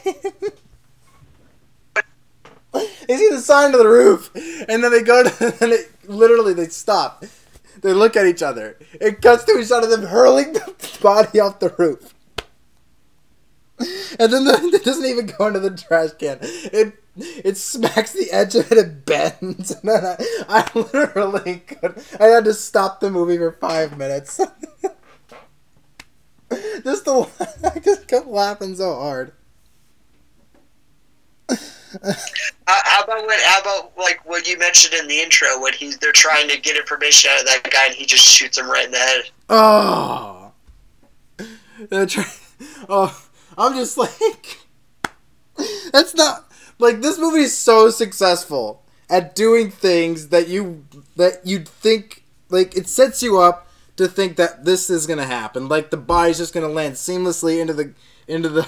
They see the sign to the roof, and then they go to, and it literally they stop. They look at each other. It cuts to a shot of them hurling the body off the roof. And then the, it doesn't even go into the trash can. It it smacks the edge of it and bends. And then I, I literally could. I had to stop the movie for five minutes. just to, I just kept laughing so hard. How, how about when? How about like what you mentioned in the intro when he's they're trying to get information out of that guy and he just shoots him right in the head. Oh. They're try- oh, I'm just like, that's not like this movie is so successful at doing things that you that you'd think like it sets you up to think that this is gonna happen. Like the body's just gonna land seamlessly into the into the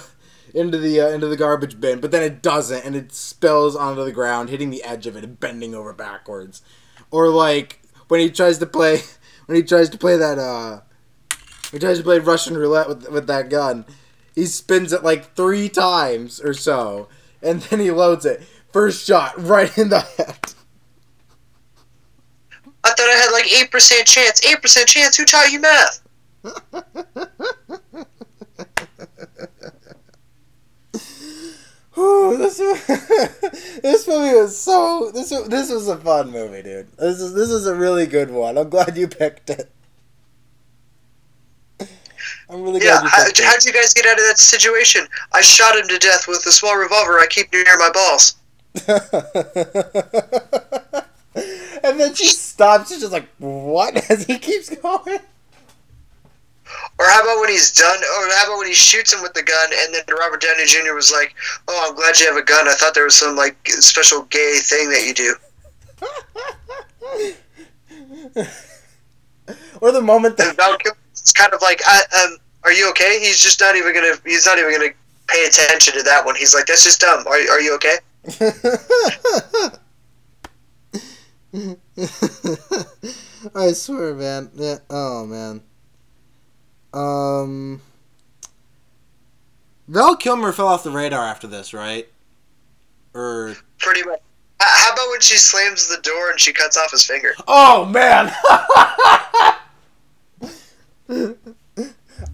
into the uh, into the garbage bin, but then it doesn't, and it spills onto the ground, hitting the edge of it and bending over backwards. Or like when he tries to play when he tries to play that uh he tries to play Russian roulette with with that gun. He spins it like three times or so, and then he loads it. First shot, right in the head. I thought I had like eight percent chance. Eight percent chance. Who taught you math? Whew, this this movie was so this this was a fun movie, dude. This is this is a really good one. I'm glad you picked it. I'm really Yeah. glad you How, how'd you guys get out of that situation? I shot him to death with a small revolver I keep near my balls. and then she stops. She's just like, "What?" As he keeps going. Or how about when he's done? Or how about when he shoots him with the gun, and then Robert Downey Jr. was like, "Oh, I'm glad you have a gun. I thought there was some like special gay thing that you do." or the moment that Val Kilmer's kind of like, I, um, "Are you okay?" He's just not even gonna. He's not even gonna pay attention to that one. He's like, "That's just dumb. Are, are you okay?" I swear, man. Yeah. Oh man. Um. Val Kilmer fell off the radar after this, right? Or Pretty much. How about when she slams the door and she cuts off his finger? oh man,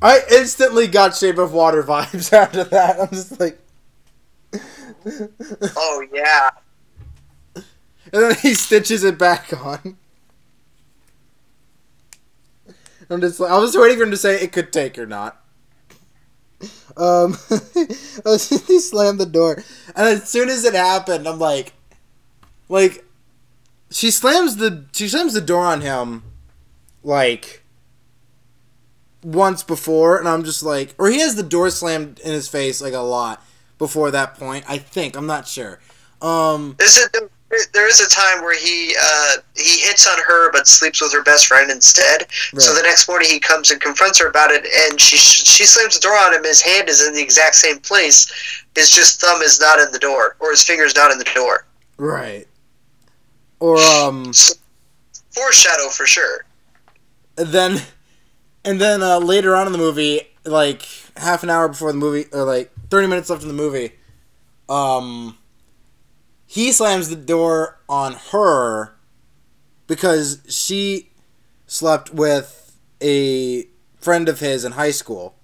I instantly got Shape of Water vibes after that. I'm just like, Oh yeah. and then he stitches it back on. I'm just like, I was waiting for him to say it could take or not. Um, he slammed the door, and as soon as it happened, I'm like, like, she slams the she slams the door on him, like, once before, and I'm just like, or he has the door slammed in his face like a lot before that point. I think I'm not sure. Um, There's a, there is a time where he uh, he hits on her but sleeps with her best friend instead. So the next morning he comes and confronts her about it, and she she slams the door on him. His hand is in the exact same place. His just thumb is not in the door, or his finger's not in the door. right. Or um. Foreshadow for sure. And then and then uh, later on in the movie like half an hour before the movie or like 30 minutes left in the movie um he slams the door on her because she slept with a friend of his in high school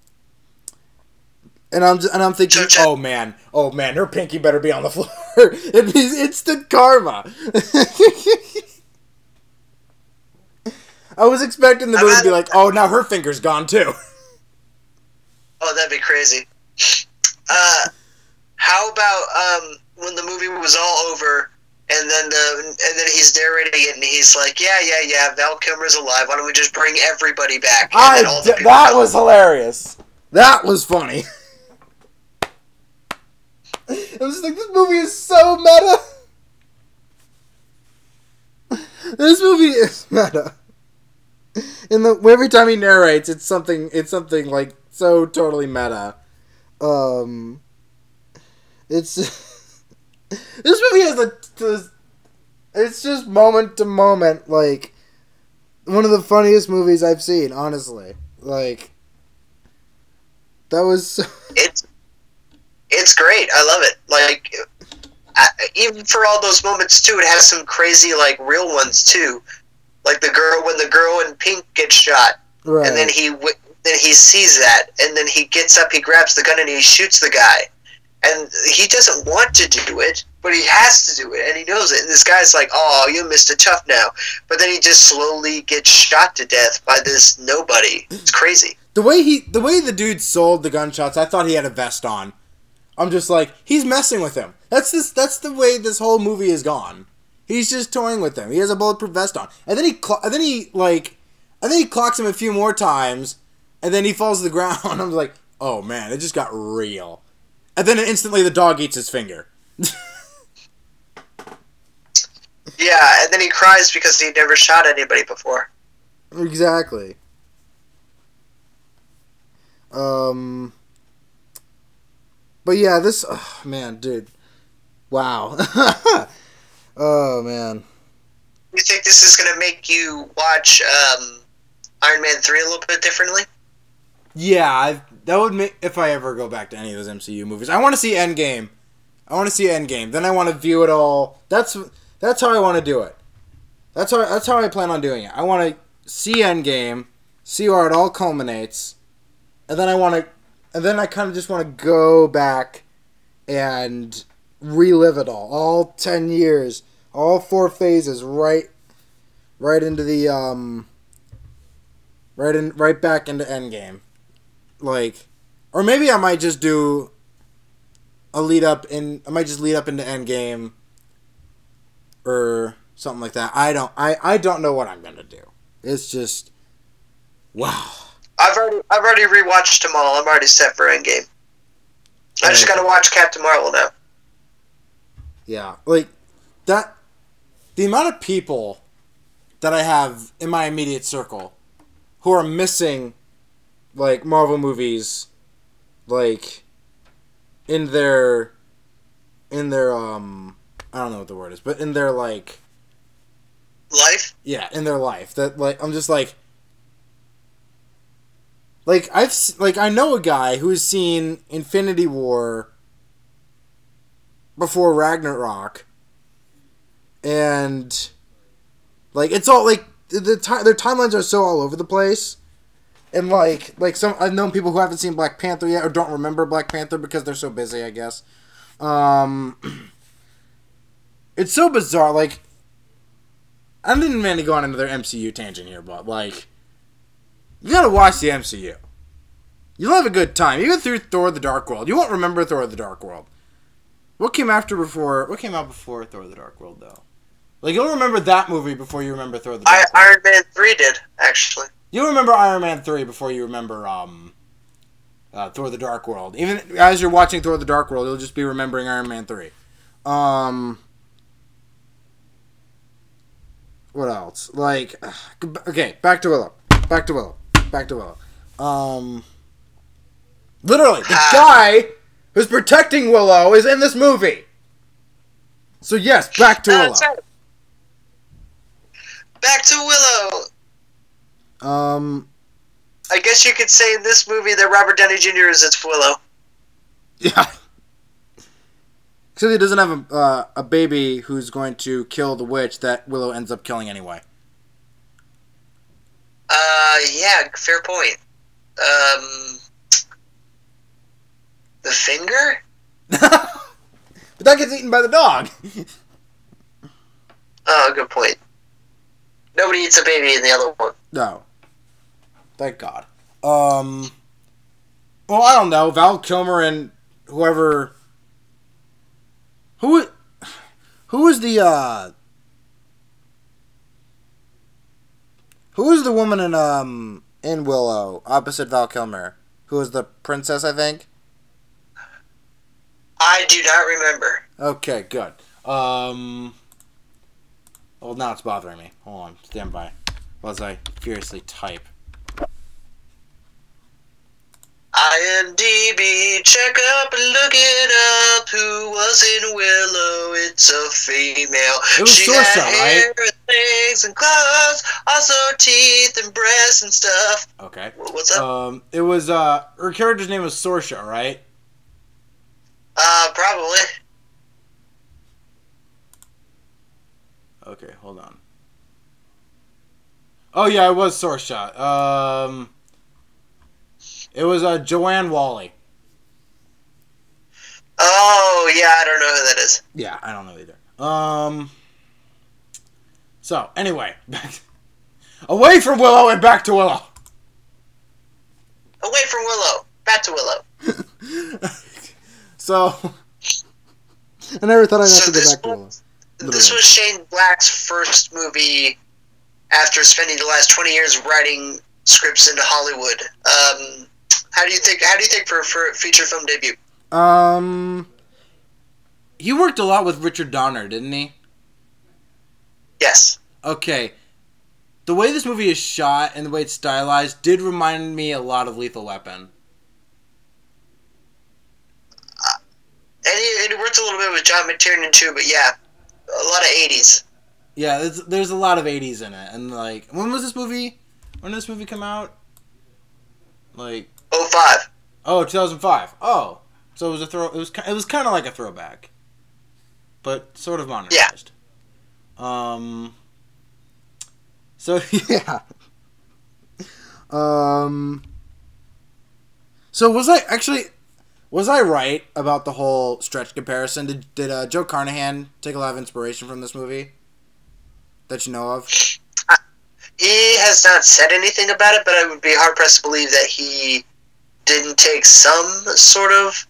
and I'm just, and I'm thinking, oh man, oh man, her pinky better be on the floor. It'd be instant karma. I was expecting the movie to be like, oh, now her finger's gone too. Oh, that'd be crazy. Uh, how about um, when the movie was all over, and then the and then he's narrating it, and he's like, "Yeah, yeah, yeah, Val Kilmer's alive. Why don't we just bring everybody back?" And I all d- that come. was hilarious. That was funny. I was just like, this movie is so meta. This movie is meta. In the every time he narrates, it's something. It's something like so totally meta. Um, it's this movie has a. this- It's just moment to moment, like one of the funniest movies I've seen. Honestly, like that was. So, it's it's great. I love it. Like I, even for all those moments too, it has some crazy like real ones too. Like the girl when the girl in pink gets shot, right. and then he then he sees that, and then he gets up, he grabs the gun, and he shoots the guy. And he doesn't want to do it, but he has to do it, and he knows it. And this guy's like, "Oh, you a tough now," but then he just slowly gets shot to death by this nobody. It's crazy. the way he, the way the dude sold the gunshots, I thought he had a vest on. I'm just like, he's messing with him. That's this. That's the way this whole movie is gone. He's just toying with him. He has a bulletproof vest on, and then he, cl- and then he like, and then he clocks him a few more times, and then he falls to the ground. I'm like, oh man, it just got real. And then instantly the dog eats his finger. Yeah, and then he cries because he never shot anybody before. Exactly. Um. But yeah, this oh, man, dude. Wow. oh man. You think this is gonna make you watch um, Iron Man three a little bit differently? Yeah, I that would make if I ever go back to any of those MCU movies. I want to see Endgame. I want to see Endgame. Then I want to view it all. That's that's how I want to do it. That's how that's how I plan on doing it. I want to see Endgame, see where it all culminates, and then I want to, and then I kind of just want to go back and relive it all, all ten years, all four phases, right, right into the um, right in, right back into Endgame, like, or maybe I might just do a lead up in, I might just lead up into Endgame, or something like that. I don't, I, I don't know what I'm gonna do. It's just, wow. I've already I've already rewatched them all. I'm already set for Endgame. I just gotta watch Captain Marvel now. Yeah, like that. The amount of people that I have in my immediate circle who are missing, like Marvel movies, like in their, in their um, I don't know what the word is, but in their like, Life. yeah, in their life. That like I'm just like, like I've like I know a guy who has seen Infinity War before Ragnarok, and like it's all like the, the ti- their timelines are so all over the place. And like like some I've known people who haven't seen Black Panther yet or don't remember Black Panther because they're so busy, I guess. Um It's so bizarre, like I didn't mean to go on another MCU tangent here, but like you gotta watch the MCU. You'll have a good time. Even through Thor the Dark World. You won't remember Thor the Dark World. What came after before what came out before Thor the Dark World though? Like you'll remember that movie before you remember Thor the Dark I, World. Iron Man three did actually. You'll remember Iron Man 3 before you remember um, uh, Thor the Dark World. Even as you're watching Thor the Dark World, you'll just be remembering Iron Man 3. Um, what else? Like, okay, back to Willow. Back to Willow. Back to Willow. Um, literally, the guy who's protecting Willow is in this movie. So, yes, back to Willow. Back to Willow. Um, I guess you could say in this movie that Robert Downey Jr. is its Willow. Yeah. Except he doesn't have a, uh, a baby who's going to kill the witch that Willow ends up killing anyway. Uh, yeah, fair point. Um, the finger? but that gets eaten by the dog. Oh, good point. Nobody eats a baby in the other one. no. Thank God. Um. Well, I don't know. Val Kilmer and whoever. Who? Who is the uh? Who is the woman in um in Willow opposite Val Kilmer? Who is the princess? I think. I do not remember. Okay, good. Um. Well, now it's bothering me. Hold on, stand by, while as I furiously type. IMDb, check up and look it up. Who was in Willow? It's a female. It was she Saoirse, had hair and legs and claws, also teeth and breasts and stuff. Okay. What's up? Um, it was uh, her character's name was Sorsha, right? Uh, probably. Okay, hold on. Oh yeah, it was Sorsha. Um, it was uh, Joanne Whalley. Oh, yeah, I don't know who that is. Yeah, I don't know either. Um. So anyway, back away from Willow and back to Willow. Away from Willow. Back to Willow. so I never thought I'd have So to go back to Willow. This was Shane Black's first movie after spending the last 20 years writing scripts into Hollywood. Um, how do you think? How do you think for for feature film debut? Um, he worked a lot with Richard Donner, didn't he? Yes. Okay. The way this movie is shot and the way it's stylized did remind me a lot of Lethal Weapon. And he, and he worked a little bit with John McTiernan too, but yeah, a lot of 80s. Yeah, there's, there's a lot of 80s in it. And, like, when was this movie? When did this movie come out? Like, 05. oh, 2005. Oh. So it was a throw. It was it was kind of like a throwback, but sort of modernized. Um. So yeah. Um. So was I actually was I right about the whole stretch comparison? Did did uh, Joe Carnahan take a lot of inspiration from this movie that you know of? He has not said anything about it, but I would be hard pressed to believe that he didn't take some sort of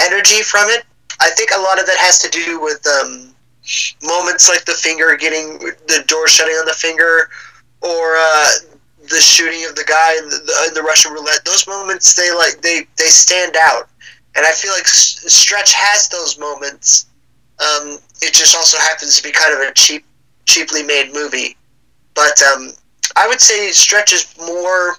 energy from it. I think a lot of that has to do with um, moments like the finger getting the door shutting on the finger, or uh, the shooting of the guy in the, in the Russian roulette. Those moments they like they they stand out, and I feel like Stretch has those moments. Um, it just also happens to be kind of a cheap, cheaply made movie. But um, I would say Stretch is more.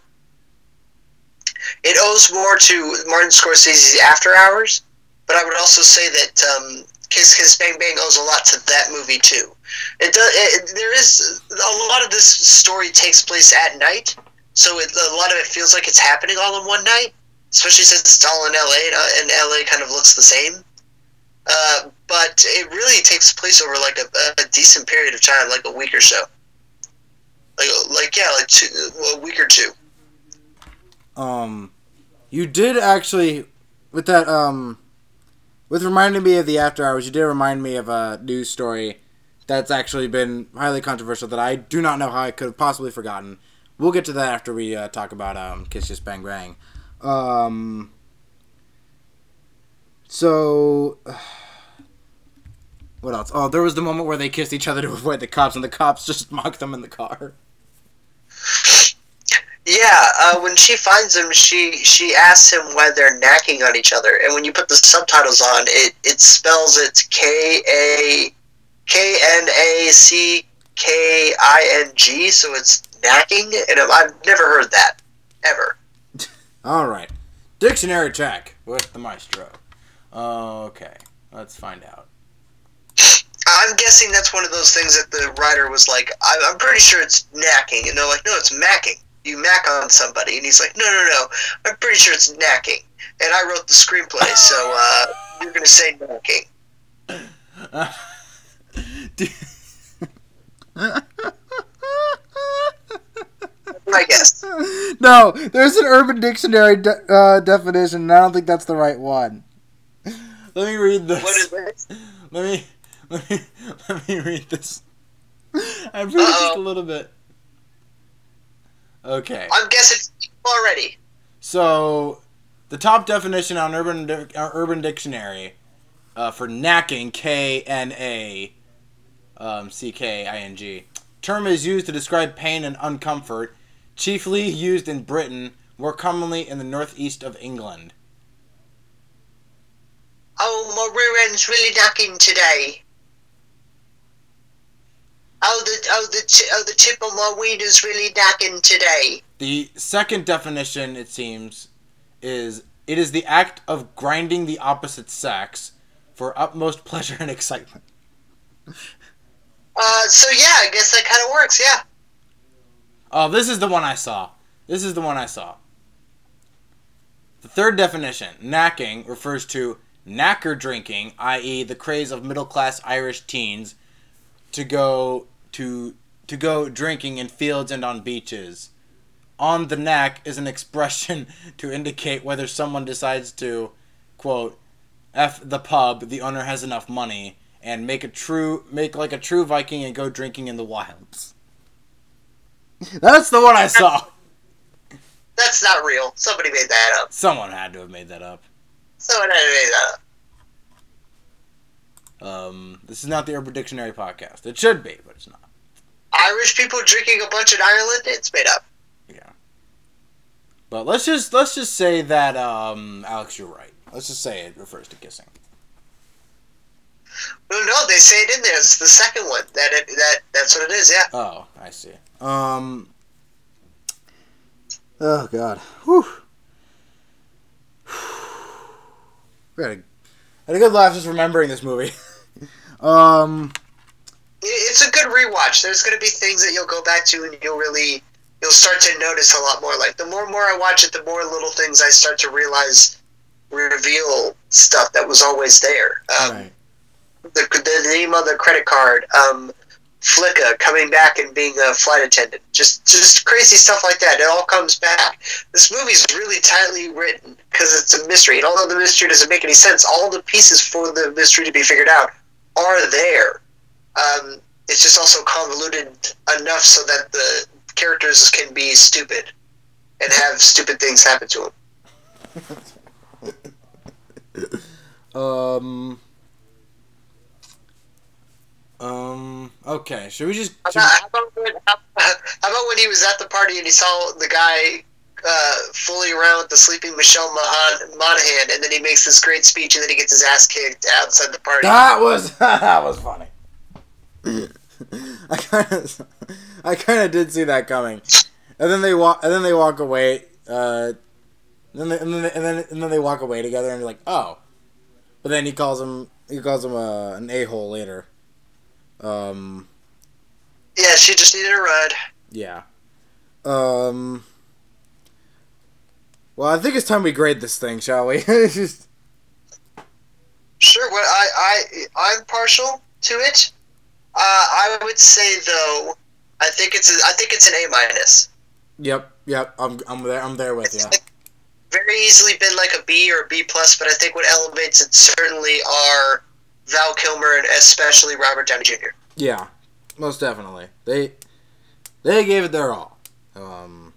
It owes more to Martin Scorsese's After Hours, but I would also say that um, Kiss Kiss Bang Bang owes a lot to that movie too. It does. It, there is a lot of this story takes place at night, so it, a lot of it feels like it's happening all in one night. Especially since it's all in LA, and, uh, and LA kind of looks the same. Uh, but it really takes place over like a, a, decent period of time, like a week or so. Like, like yeah, like two, a week or two. Um, you did actually with that um, with reminding me of the after hours. You did remind me of a news story that's actually been highly controversial that I do not know how I could have possibly forgotten. We'll get to that after we uh, talk about um, Kiss Kiss Bang Bang. Um, so. What else? Oh, there was the moment where they kissed each other to avoid the cops, and the cops just mocked them in the car. Yeah, uh, when she finds him, she she asks him why they're knacking on each other, and when you put the subtitles on, it it spells it K A K N A C K I N G, so it's knacking, and I've never heard that ever. All right, dictionary check with the maestro. Okay, let's find out. I'm guessing that's one of those things that the writer was like, I'm pretty sure it's knacking. And they're like, no, it's macking. You mac on somebody. And he's like, no, no, no. I'm pretty sure it's knacking. And I wrote the screenplay, so uh, you're going to say knacking. Uh, I guess. No, there's an Urban Dictionary de- uh, definition, and I don't think that's the right one. Let me read this. What is this? Let me let me let me read this. I read just a little bit. Okay. I'm guessing already. So, the top definition on Urban uh, Urban Dictionary uh, for knacking, K N A um, C K I N G, term is used to describe pain and uncomfort, chiefly used in Britain, more commonly in the northeast of England. Oh, my rear end's really knacking today. Oh, the oh the oh the tip of my weed is really knacking today. The second definition, it seems, is it is the act of grinding the opposite sex for utmost pleasure and excitement. Uh, so yeah, I guess that kind of works. Yeah. Oh, this is the one I saw. This is the one I saw. The third definition, knacking, refers to knacker drinking, i.e., the craze of middle class Irish teens to go to to go drinking in fields and on beaches. On the knack is an expression to indicate whether someone decides to quote F the pub, the owner has enough money, and make a true make like a true Viking and go drinking in the wilds. That's the one I saw. That's not real. Somebody made that up. Someone had to have made that up. Someone had to have made that up. Um, this is not the Urban Dictionary podcast. It should be, but it's not. Irish people drinking a bunch in Ireland, it's made up. Yeah. But let's just let's just say that um, Alex, you're right. Let's just say it refers to kissing. No, no, they say it in there. It's the second one. That it, that that's what it is. Yeah. Oh, I see. Um. Oh God. Whew. We had a, had a good laugh just remembering this movie. um it's a good rewatch. There's going to be things that you'll go back to and you'll really you'll start to notice a lot more. Like the more and more I watch it, the more little things I start to realize reveal stuff that was always there. Um, right. the, the name on the credit card, um, Flicka coming back and being a flight attendant, just just crazy stuff like that. It all comes back. This movie's really tightly written because it's a mystery, and although the mystery doesn't make any sense, all the pieces for the mystery to be figured out are there. Um, it's just also convoluted enough so that the characters can be stupid and have stupid things happen to them. um. Um. Okay. Should we just? Should how, about when, how, how, about when he was at the party and he saw the guy uh, fooling around with the sleeping Michelle Monaghan, and then he makes this great speech, and then he gets his ass kicked outside the party. That was that was funny. I kind of, I kind of did see that coming, and then they walk, and then they walk away. Uh, and then, they, and then, and then, and then they walk away together, and you're like, oh. But then he calls him, he calls him uh, an a hole later. Um. Yeah, she just needed a ride. Yeah. Um. Well, I think it's time we grade this thing, shall we? Just... Sure. Well, I I I'm partial to it. Uh, I would say though, I think it's a, I think it's an A minus. Yep, yep. I'm I'm there. I'm there with you. Very easily been like a B or a B plus, but I think what elevates it certainly are Val Kilmer and especially Robert Downey Jr. Yeah, most definitely. They they gave it their all. Um,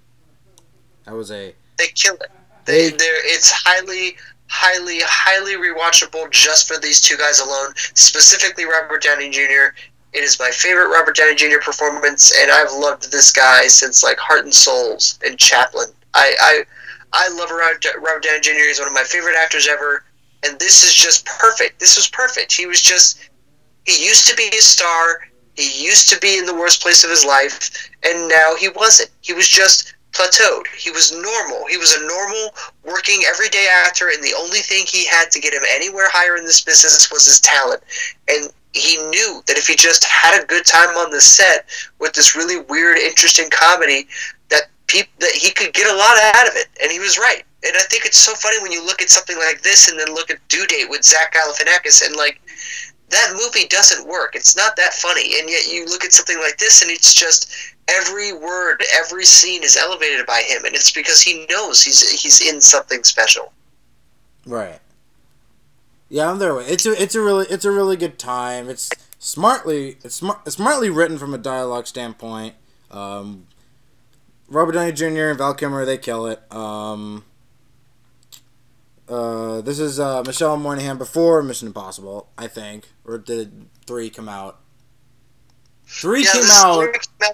that was a They killed it. They they're it's highly highly highly rewatchable just for these two guys alone. Specifically Robert Downey Jr. It is my favorite Robert Downey Jr. performance, and I've loved this guy since like Heart and Souls and Chaplin. I I, I love Robert Robert Downey Jr. He's one of my favorite actors ever, and this is just perfect. This was perfect. He was just he used to be a star. He used to be in the worst place of his life, and now he wasn't. He was just plateaued. He was normal. He was a normal, working, everyday actor, and the only thing he had to get him anywhere higher in this business was his talent. And he knew that if he just had a good time on the set with this really weird, interesting comedy, that that he could get a lot out of it. And he was right. And I think it's so funny when you look at something like this and then look at Due Date with Zach Galifianakis and like that movie doesn't work. It's not that funny, and yet you look at something like this, and it's just every word, every scene is elevated by him, and it's because he knows he's he's in something special. Right. Yeah, I'm there. with- It's a it's a really it's a really good time. It's smartly it's smart it's smartly written from a dialogue standpoint. Um, Robert Downey Jr. and Val Kilmer they kill it. Um, uh, this is uh, Michelle Monaghan before Mission Impossible, I think, or did three come out? Three yeah, came out. three came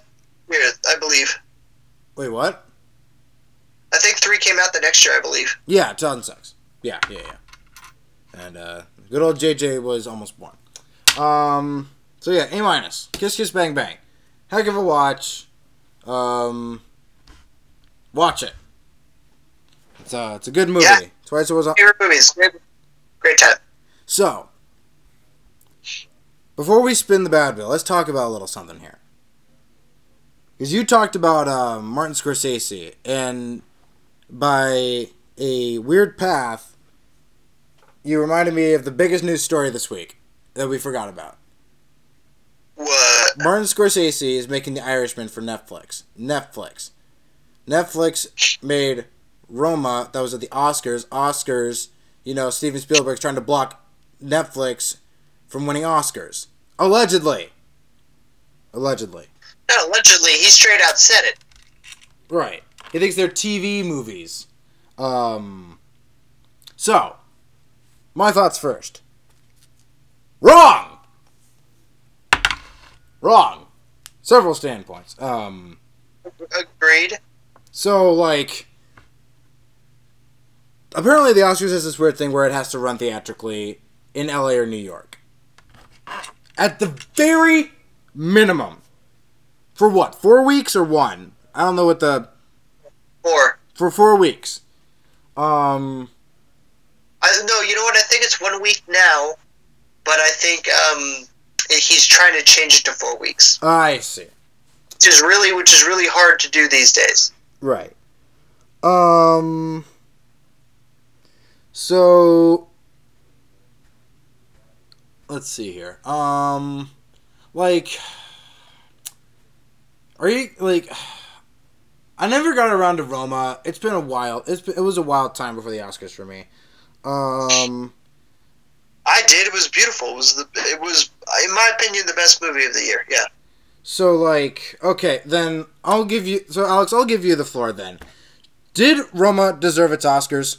out I believe. Wait, what? I think three came out the next year, I believe. Yeah, 2006. Yeah, yeah, yeah. And uh, good old JJ was almost born. Um, so yeah, A minus. Kiss Kiss Bang Bang. Heck of a watch. Um, watch it. It's a it's a good movie. Yeah. Twice it was on. Favorite movies, great, great time. So, before we spin the bad bill, let's talk about a little something here. Because you talked about uh, Martin Scorsese, and by a weird path, you reminded me of the biggest news story this week that we forgot about. What? Martin Scorsese is making The Irishman for Netflix. Netflix. Netflix made Roma, that was at the Oscars. Oscars, you know, Steven Spielberg's trying to block Netflix from winning Oscars. Allegedly. Allegedly. No, allegedly, he straight out said it. Right. He thinks they're TV movies. Um. So, my thoughts first. Wrong! Wrong. Several standpoints. Um. Agreed. So, like, apparently the Oscars has this weird thing where it has to run theatrically in LA or New York. At the very minimum. For what? Four weeks or one? I don't know what the. Four. For four weeks. Um. I no, you know what? I think it's one week now, but I think um, he's trying to change it to four weeks, I see. which is really which is really hard to do these days. Right. Um. So. Let's see here. Um. Like. Are you like? I never got around to Roma. It's been a while. It's been, it was a wild time before the Oscars for me. Um. I did. It was beautiful. It was the. It was, in my opinion, the best movie of the year. Yeah. So like, okay, then I'll give you. So Alex, I'll give you the floor then. Did Roma deserve its Oscars?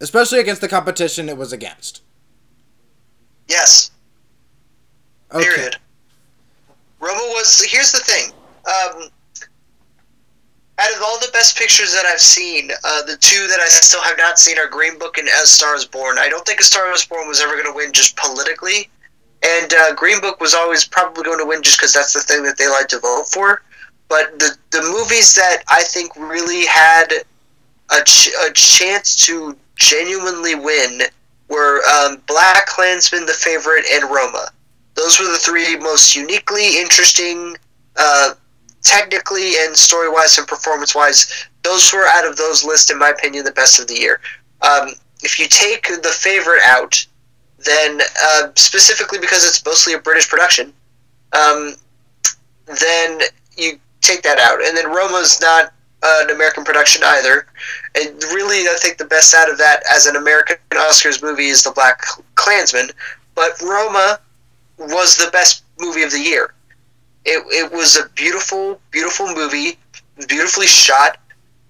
Especially against the competition it was against. Yes. Okay. Period. Roma was. Here's the thing. Um, out of all the best pictures that I've seen, uh, the two that I still have not seen are Green Book and As Star Stars Born. I don't think A Star Is Born was ever going to win just politically, and uh, Green Book was always probably going to win just because that's the thing that they like to vote for. But the the movies that I think really had a, ch- a chance to genuinely win were um, Black Klansman, The Favorite, and Roma. Those were the three most uniquely interesting uh, technically and story wise and performance wise, those were out of those lists, in my opinion, the best of the year. Um, if you take the favorite out, then uh, specifically because it's mostly a British production, um, then you take that out, and then Roma's not an American production either. And really, I think the best out of that as an American Oscars movie is The Black Klansman. But Roma was the best movie of the year. It, it was a beautiful, beautiful movie, beautifully shot,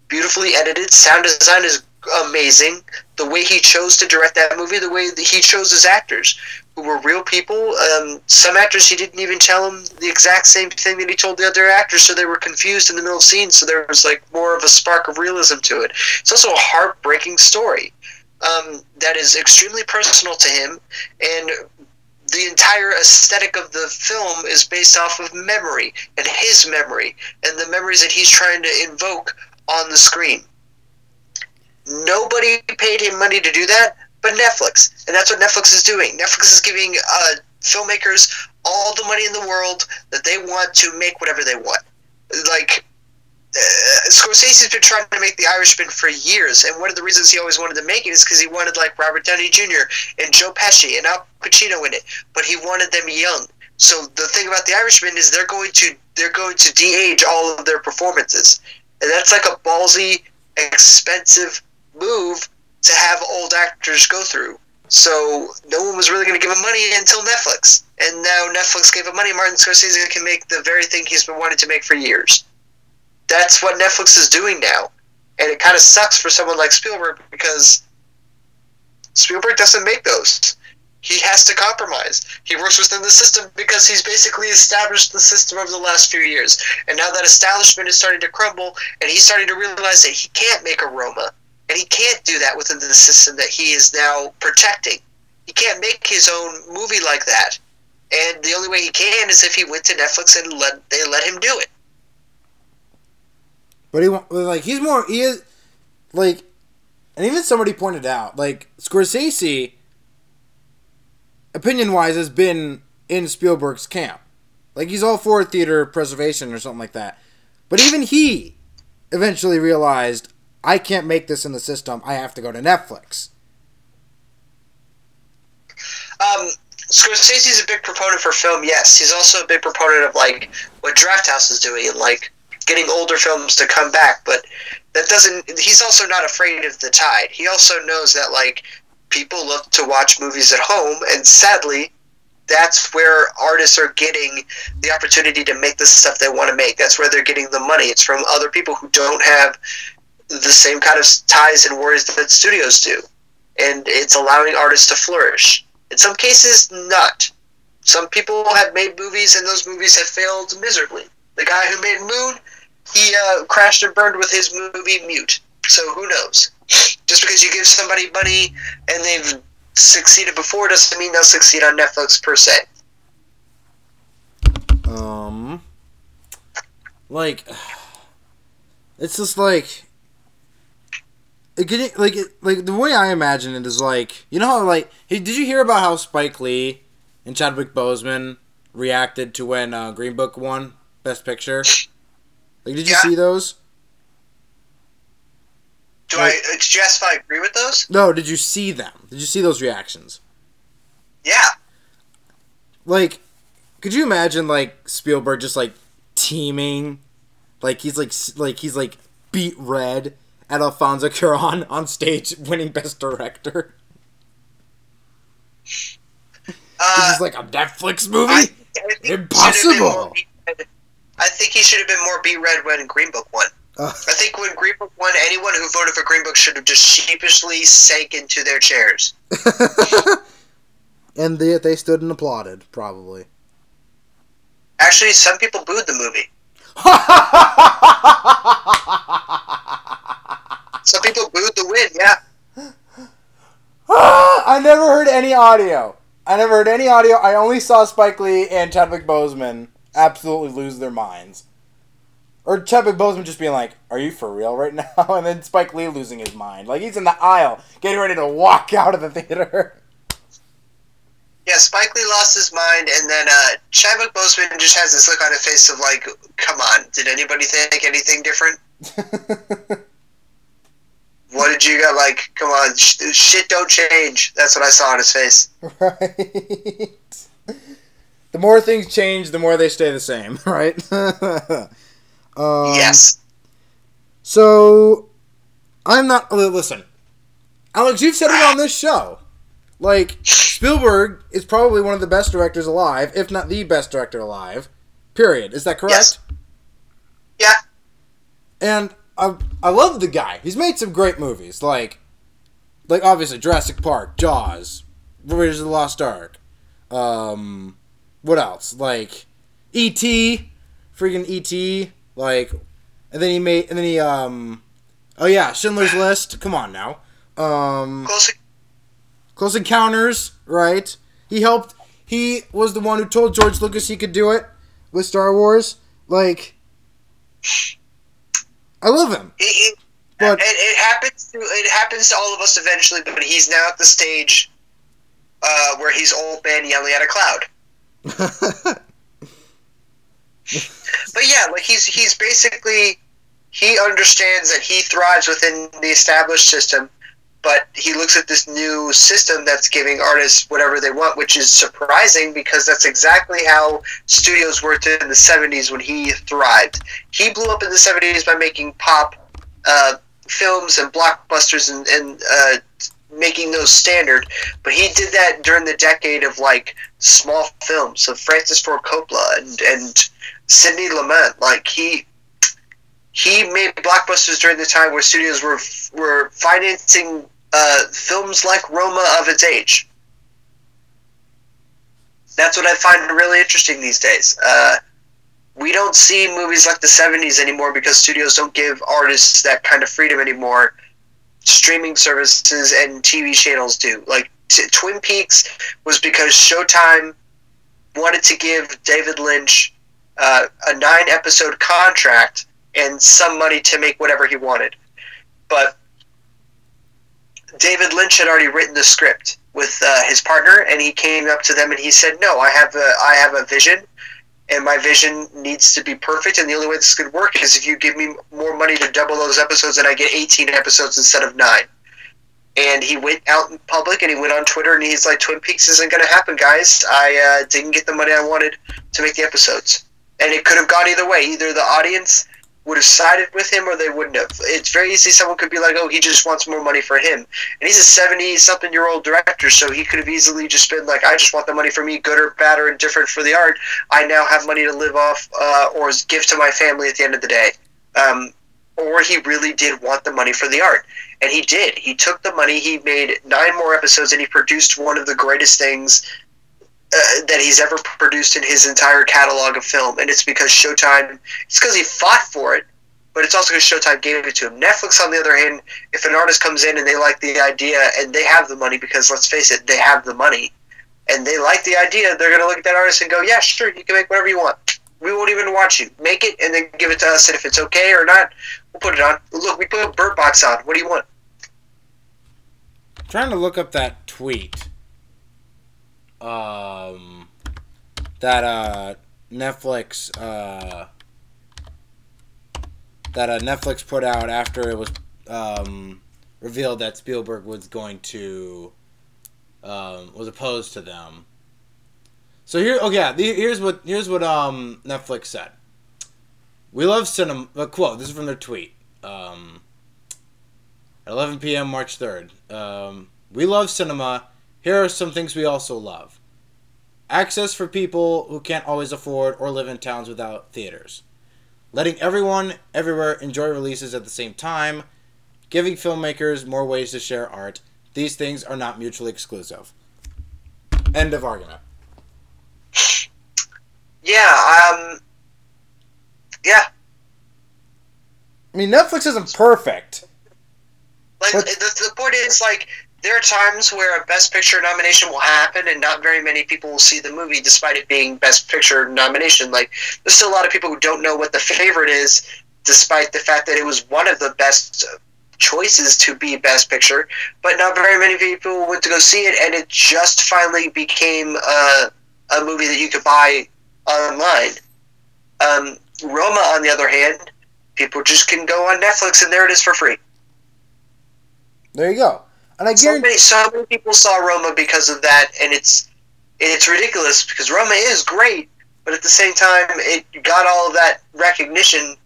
beautifully edited. Sound design is amazing. The way he chose to direct that movie, the way that he chose his actors, who were real people. Um, some actors he didn't even tell them the exact same thing that he told the other actors, so they were confused in the middle of scenes. So there was like more of a spark of realism to it. It's also a heartbreaking story um, that is extremely personal to him, and the entire aesthetic of the film is based off of memory and his memory and the memories that he's trying to invoke on the screen. Nobody paid him money to do that, but Netflix, and that's what Netflix is doing. Netflix is giving uh, filmmakers all the money in the world that they want to make whatever they want. Like uh, Scorsese's been trying to make The Irishman for years, and one of the reasons he always wanted to make it is because he wanted like Robert Downey Jr. and Joe Pesci and Al Pacino in it, but he wanted them young. So the thing about The Irishman is they're going to they're going to de-age all of their performances, and that's like a ballsy, expensive move to have old actors go through. So no one was really going to give him money until Netflix, and now Netflix gave him money. Martin Scorsese can make the very thing he's been wanting to make for years. That's what Netflix is doing now, and it kind of sucks for someone like Spielberg because Spielberg doesn't make those. He has to compromise. He works within the system because he's basically established the system over the last few years. And now that establishment is starting to crumble, and he's starting to realize that he can't make a Roma and he can't do that within the system that he is now protecting. He can't make his own movie like that. And the only way he can is if he went to Netflix and let they let him do it. But he like he's more he is like and even somebody pointed out like Scorsese opinion wise has been in Spielberg's camp. Like he's all for theater preservation or something like that. But even he eventually realized I can't make this in the system. I have to go to Netflix. Um, Scorsese's a big proponent for film. Yes, he's also a big proponent of like what Drafthouse is doing and like getting older films to come back. But that doesn't. He's also not afraid of the tide. He also knows that like people look to watch movies at home, and sadly, that's where artists are getting the opportunity to make the stuff they want to make. That's where they're getting the money. It's from other people who don't have the same kind of ties and worries that studios do. And it's allowing artists to flourish. In some cases, not. Some people have made movies and those movies have failed miserably. The guy who made Moon, he uh, crashed and burned with his movie Mute. So who knows? Just because you give somebody money and they've succeeded before doesn't mean they'll succeed on Netflix per se. Um, like, it's just like could like like the way I imagine it is like you know how like hey, did you hear about how Spike Lee and Chadwick Boseman reacted to when uh, Green Book won Best Picture? Like, did you Yeah. see those? Do I? Did you ask if I agree with those? No, did you see them? Did you see those reactions? Yeah. Like, could you imagine like Spielberg just like teaming, like he's like like he's like beet red at Alfonso Cuarón on stage winning Best Director? Uh, This is like a Netflix movie. I, I think he should have been Impossible. I think he should have been more beet red when Green Book won. Uh, I think when Green Book won, anyone who voted for Green Book should have just sheepishly sank into their chairs. and they they stood and applauded probably. Actually, some people booed the movie. Some people booed the win. Yeah. I never heard any audio. I never heard any audio. I only saw Spike Lee and Chadwick Boseman absolutely lose their minds. Or Chadwick Boseman just being like, "Are you for real right now?" And then Spike Lee losing his mind, like he's in the aisle, getting ready to walk out of the theater. Yeah, Spike Lee lost his mind, and then uh, Chadwick Boseman just has this look on his face of like, "Come on, did anybody think anything different? What did you got? Like, come on, sh- shit don't change." That's what I saw on his face. right. The more things change, the more they stay the same, right? um, yes. So, I'm not. Listen, Alex, you've said it on this show. Like, Spielberg is probably one of the best directors alive, if not the best director alive. Period. Is that correct? Yes. Yeah. And I, I love the guy. He's made some great movies, like, like obviously Jurassic Park, Jaws, Raiders of the Lost Ark. Um, what else? Like, E.T., freaking E.T. Like, and then he made, and then he um, oh yeah, Schindler's List. Come on now. Um, Close. Close Encounters, right? He helped. He was the one who told George Lucas he could do it with Star Wars. Like, I love him. He, he, But- it, it happens. To, it happens to all of us eventually, but he's now at the stage uh, where he's old man yelling at a cloud. But yeah, like he's he's basically he understands that he thrives within the established system, but he looks at this new system that's giving artists whatever they want, which is surprising because that's exactly how studios worked in the '70s when he thrived. He blew up in the '70s by making pop uh, films and blockbusters and, and uh, making those standard, but he did that during the decade of like small films of Francis Ford Coppola and and Sidney Lumet. Like he he made blockbusters during the time where studios were were financing uh, films like Roma of its age. That's what I find really interesting these days. Uh, we don't see movies like the 70s anymore because studios don't give artists that kind of freedom anymore. Streaming services and TV channels do. Like t- Twin Peaks was because Showtime wanted to give David Lynch uh, a nine episode contract and some money to make whatever he wanted. But David Lynch had already written the script with uh, his partner, and he came up to them and he said, "No, I have a I have a vision, and my vision needs to be perfect. And the only way this could work is if you give me more money to double those episodes, and I get 18 episodes instead of nine. And he went out in public and he went on Twitter and he's like, "Twin Peaks isn't going to happen, guys. I uh, didn't get the money I wanted to make the episodes." And it could have gone either way. Either the audience would have sided with him or they wouldn't have. It's very easy. Someone could be like, "Oh, he just wants more money for him," and he's a seventy-something-year-old director, so he could have easily just been like, "I just want the money for me, good or bad or indifferent for the art. I now have money to live off uh, or give to my family at the end of the day." Um, or he really did want the money for the art, and he did. He took the money. He made nine more episodes, and he produced one of the greatest things uh, that he's ever produced in his entire catalog of film, and it's because Showtime. It's because he fought for it, but it's also because Showtime gave it to him. Netflix, on the other hand, if an artist comes in and they like the idea and they have the money, because let's face it, they have the money, and they like the idea, they're going to look at that artist and go, "Yeah, sure, you can make whatever you want. We won't even watch you. Make it and then give it to us, and if it's okay or not, we'll put it on. Look, we put Bird Box on. What do you want?" trying to look up that tweet. Um, that uh Netflix uh that uh, Netflix put out after it was um revealed that Spielberg was going to um was opposed to them. So here, okay, yeah, here's what here's what um Netflix said. We love cinema. A quote. This is from their tweet. Um, at 11 p.m. March 3rd. Um, we love cinema. Here are some things we also love access for people who can't always afford or live in towns without theaters, letting everyone everywhere enjoy releases at the same time, giving filmmakers more ways to share art. These things are not mutually exclusive. End of argument. Yeah, um, yeah. I mean, Netflix isn't perfect. Like the, the point is, like there are times where a Best Picture nomination will happen, and not very many people will see the movie, despite it being Best Picture nomination. Like there's still a lot of people who don't know what the favorite is, despite the fact that it was one of the best choices to be Best Picture, but not very many people went to go see it, and it just finally became a, a movie that you could buy online. Um, Roma, on the other hand, people just can go on Netflix, and there it is for free. There you go. And I So guarantee. many, so many people saw Roma because of that, and it's it's ridiculous because Roma is great, but at the same time, it got all of that recognition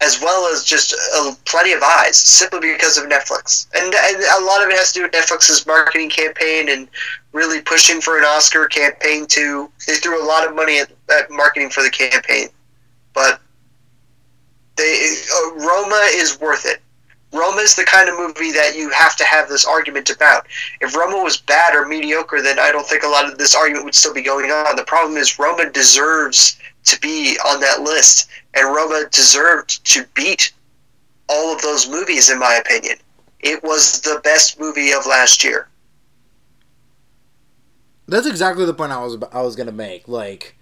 as well as just uh, plenty of eyes simply because of Netflix, and, and a lot of it has to do with Netflix's marketing campaign and really pushing for an Oscar campaign too. They threw a lot of money at, at marketing for the campaign, but they uh, Roma is worth it. Roma is the kind of movie that you have to have this argument about. If Roma was bad or mediocre, then I don't think a lot of this argument would still be going on. The problem is Roma deserves to be on that list, and Roma deserved to beat all of those movies, in my opinion. It was the best movie of last year. That's exactly the point I was I was gonna make. Like,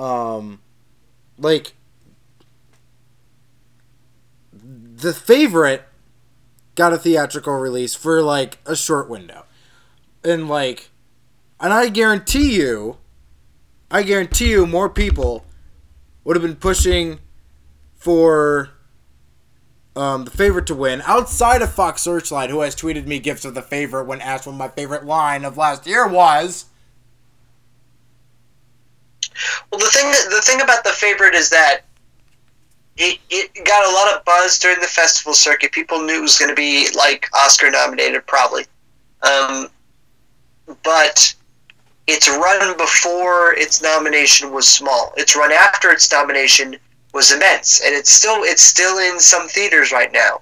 um, like the favorite got a theatrical release for like a short window, and like, and I guarantee you, I guarantee you, more people would have been pushing for um, the favorite to win outside of Fox Searchlight, who has tweeted me gifts of the favorite when asked what my favorite line of last year was. Well, the thing the thing about the favorite is that it, it got a lot of buzz during the festival circuit. People knew it was going to be like Oscar nominated, probably. Um, but its run before its nomination was small. Its run after its nomination was immense, and it's still it's still in some theaters right now.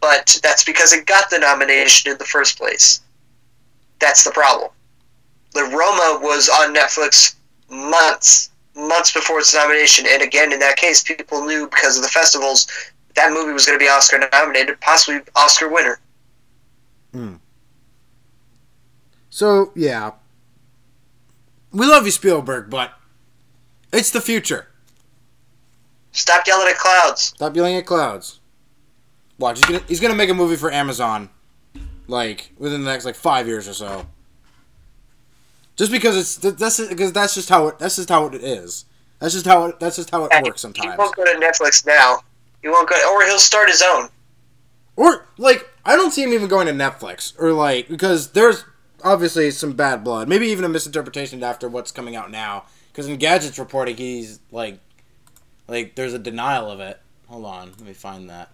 But that's because it got the nomination in the first place. That's the problem. The Roma was on Netflix months, months before its nomination, and again, in that case, people knew because of the festivals that movie was going to be Oscar nominated, possibly Oscar winner. Hmm. So yeah, we love you, Spielberg, but it's the future. Stop yelling at clouds. Stop yelling at clouds. Watch, he's gonna he's gonna make a movie for Amazon, like within the next like five years or so. Just because it's th- that's because that's just how it that's just how it is. That's just how it that's just how it works sometimes. He won't go to Netflix now. He won't go, or he'll start his own. Or like I don't see him even going to Netflix or like because there's obviously some bad blood, maybe even a misinterpretation after what's coming out now. Because Engadget's reporting, he's like, like there's a denial of it. Hold on, let me find that.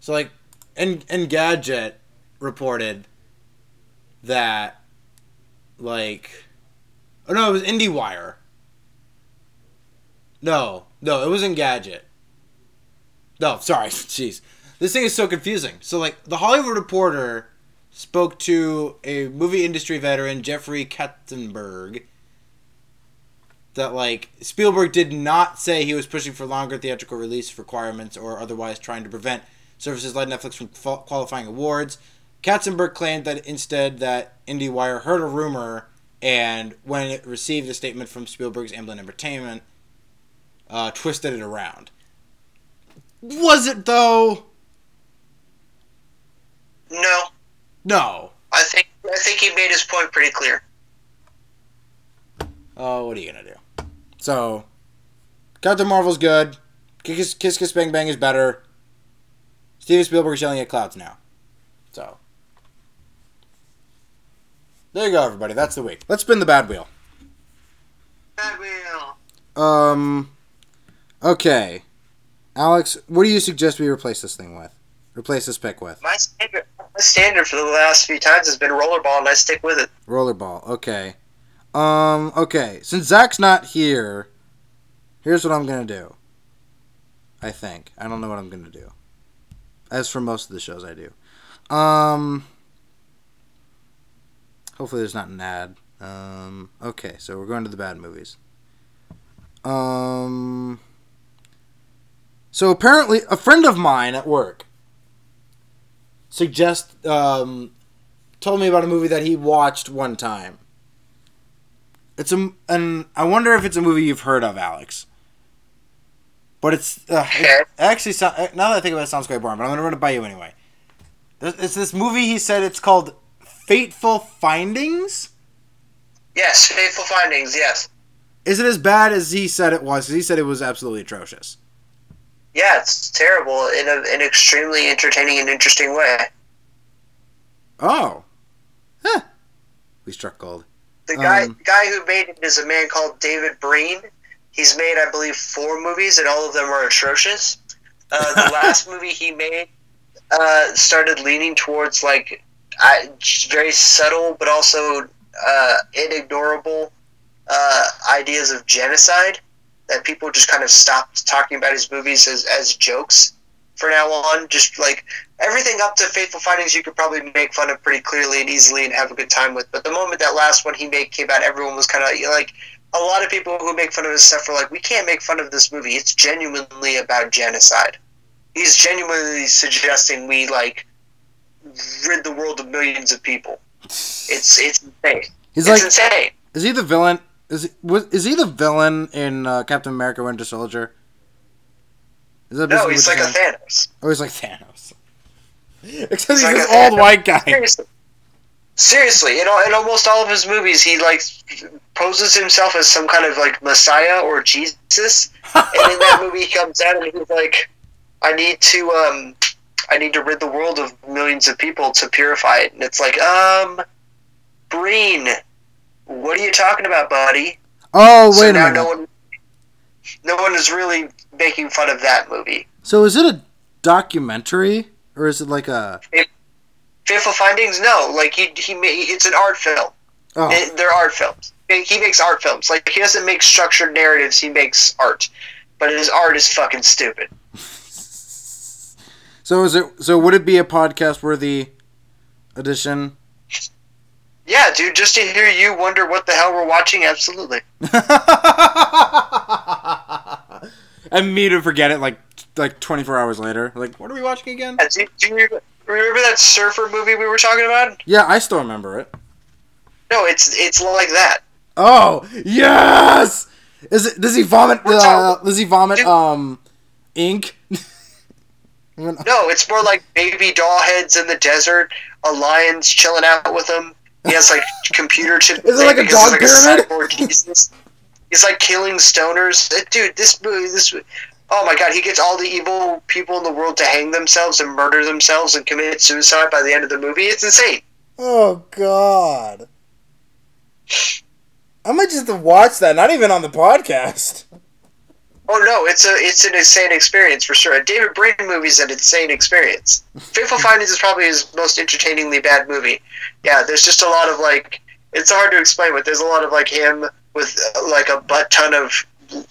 So like, and and Gadget reported that like, oh no, it was IndieWire. No, no, it wasn't Gadget. No, sorry, jeez. This thing is so confusing. So, like, the Hollywood Reporter spoke to a movie industry veteran, Jeffrey Katzenberg, that, like, Spielberg did not say he was pushing for longer theatrical release requirements or otherwise trying to prevent services like Netflix from qualifying awards. Katzenberg claimed that instead that IndieWire heard a rumor and when it received a statement from Spielberg's Amblin Entertainment, uh, twisted it around. Was it though? No, No. I think I think he made his point pretty clear. Oh, what are you gonna do? So, Captain Marvel's good. Kiss Kiss Kiss Bang Bang is better. Steven Spielberg's yelling at clouds now. So, there you go, everybody. That's the week. Let's spin the bad wheel. Bad wheel. Um. Okay, Alex, what do you suggest we replace this thing with? Replace this pick with My standard, my standard for the last few times has been rollerball, and I stick with it. rollerball. Okay. Um. Okay. Since Zach's not here, here's what I'm gonna do. I think I don't know what I'm gonna do. As for most of the shows, I do. Um. Hopefully, there's not an ad. Um. Okay, so we're going to the bad movies. Um. So apparently, a friend of mine at work suggest um told me about a movie that he watched one time. It's a and I wonder if it's a movie you've heard of, Alex. But it's uh, it actually now that I think about it, it sounds quite boring. But I'm gonna run it by you anyway. It's this movie. He said it's called Fateful Findings. Yes, Fateful Findings. Yes. Is it as bad as he said it was? he said it was absolutely atrocious. Yeah, it's terrible in a, an extremely entertaining and interesting way. Oh. Huh. We struck gold. The guy Um, guy who made it is a man called David Breen. He's made, I believe, four movies, and all of them are atrocious. Uh, the last movie he made uh, started leaning towards like I, very subtle, but also uh, inignorable uh, ideas of genocide. That people just kind of stopped talking about his movies as, as jokes for now on. Just like everything up to Fateful Findings, you could probably make fun of pretty clearly and easily and have a good time with. But the moment that last one he made came out, everyone was kind of like a lot of people who make fun of his stuff were like, we can't make fun of this movie. It's genuinely about genocide. He's genuinely suggesting we like rid the world of millions of people. It's it's insane. He's it's like, insane. is he the villain? Is he, was, is he the villain in uh, Captain America: Winter Soldier? Is that No, he's like a? Thanos. Oh, he's like Thanos. Except he's like this old Thanos. white guy. Seriously. Seriously, in, all, in almost all of his movies, he like poses himself as some kind of like Messiah or Jesus, and in that movie, he comes out and he's like, "I need to, um, I need to rid the world of millions of people to purify it." And it's like, um, Breen, what are you talking about, buddy? Oh, so wait a minute. no one, no one is really making fun of that movie. So is it a documentary or is it like a? Fateful Findings, no, like he he it's an art film. Oh, It- they're art films. He makes art films. Like he doesn't make structured narratives. He makes art, but his art is fucking stupid. So is it? So would it be a podcast worthy edition? Yeah, dude. Just to hear you wonder what the hell we're watching, absolutely. and me to forget it like like 24 hours later. Like, what are we watching again? Yeah, Do, do you remember that surfer movie we were talking about? Yeah, I still remember it. No, it's it's like that. Oh yes! Is it? Does he vomit? Uh, does he vomit? Dude. Um, ink. No, it's more like baby doll heads in the desert. A lion's chilling out with him. He has like computer chips. Is it like a dog he's pyramid? Jesus. He's like killing stoners. Dude, this movie, this. Oh my god, he gets all the evil people in the world to hang themselves and murder themselves and commit suicide by the end of the movie. It's insane. oh God! I might just have to watch that. Not even on the podcast. Oh no, it's a it's an insane experience for sure. A David Breen movie is an insane experience. Fateful Findings is probably his most entertainingly bad movie. Yeah, there's just a lot of like it's hard to explain, but there's a lot of like him with uh, like a butt ton of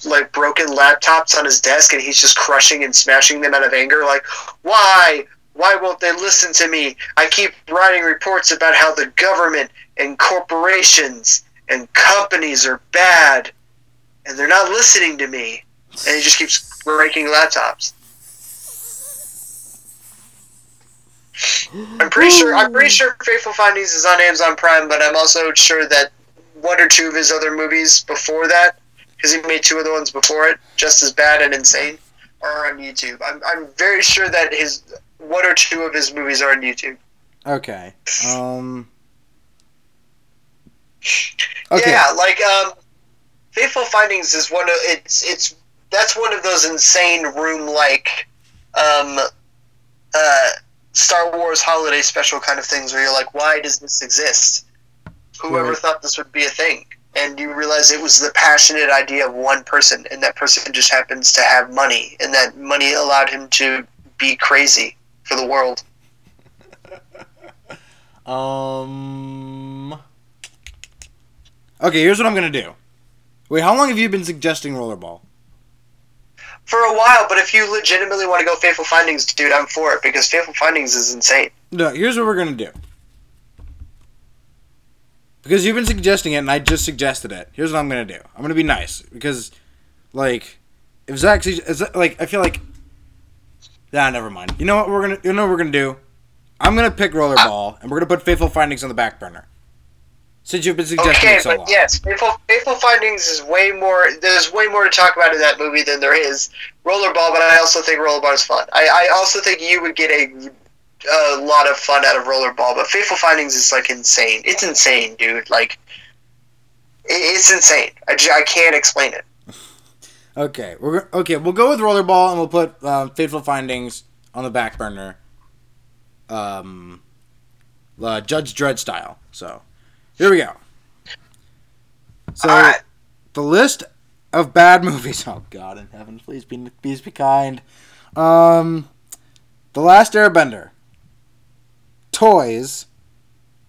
like broken laptops on his desk, and he's just crushing and smashing them out of anger. Like, why? Why won't they listen to me? I keep writing reports about how the government and corporations and companies are bad, and they're not listening to me and he just keeps breaking laptops. I'm pretty sure. I'm pretty sure Fateful Findings is on Amazon Prime, but I'm also sure that one or two of his other movies before that, because he made two other ones before it, just as bad and insane, are on YouTube. I'm, I'm very sure that his one or two of his movies are on YouTube. Okay. Um. Okay. Yeah, like um, Fateful Findings is one of it's it's that's one of those insane room like um uh Star Wars holiday special kind of things where you're like, why does this exist? Whoever Right. thought this would be a thing? And you realize it was the passionate idea of one person, and that person just happens to have money, and that money allowed him to be crazy for the world. Um. Okay, here's what I'm gonna do. Wait, how long have you been suggesting rollerball? For a while, but if you legitimately want to go Fateful Findings, dude, I'm for it because Fateful Findings is insane. No, here's what we're gonna do. Because you've been suggesting it, and I just suggested it. Here's what I'm gonna do. I'm gonna be nice because, like, if Zach, like, I feel like, nah, never mind. You know what we're gonna, you know what we're gonna do? I'm gonna pick rollerball, ah. and we're gonna put Fateful Findings on the back burner. Since you've been suggesting Okay, so but long. yes, Fateful, Fateful Findings is way more. There's way more to talk about in that movie than there is Rollerball. But I also think Rollerball is fun. I, I also think you would get a a lot of fun out of Rollerball, but Fateful Findings is like insane. It's insane, dude. Like, it, it's insane. I, I can't explain it. Okay, we're okay. We'll go with rollerball, and we'll put um, Fateful Findings on the back burner. Um, uh, Judge Dredd style. So, here we go. So, right. the list of bad movies. Oh God in heaven, please be please be kind. Um, The Last Airbender. Toys.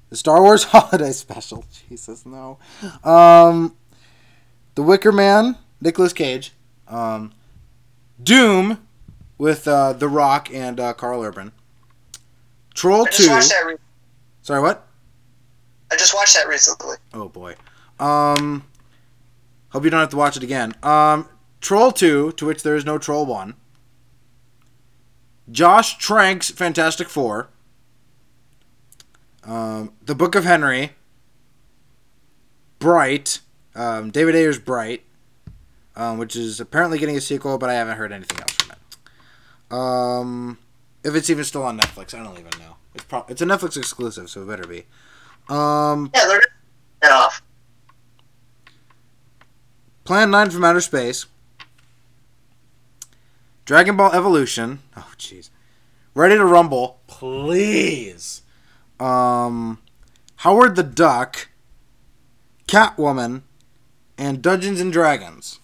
The Star Wars Holiday Special. Jesus no. Um, The Wicker Man. Nicolas Cage. Um, Doom with uh, The Rock and uh, Karl Urban. Troll Two. Sorry, what? I just watched that recently. Oh boy. Um, hope you don't have to watch it again. Um, Troll Two, to which there is no Troll One. Josh Trank's Fantastic Four. Um, The Book of Henry. Bright. Um, David Ayer's Bright, um, which is apparently getting a sequel, but I haven't heard anything else from it. Um, if it's even still on Netflix, I don't even know. It's pro- it's a Netflix exclusive, so it better be. Um, Yeah, they're that off. Plan 9 from Outer Space. Dragon Ball Evolution. Oh, jeez. Ready to Rumble. Please. Um, Howard the Duck. Catwoman. And Dungeons and Dragons.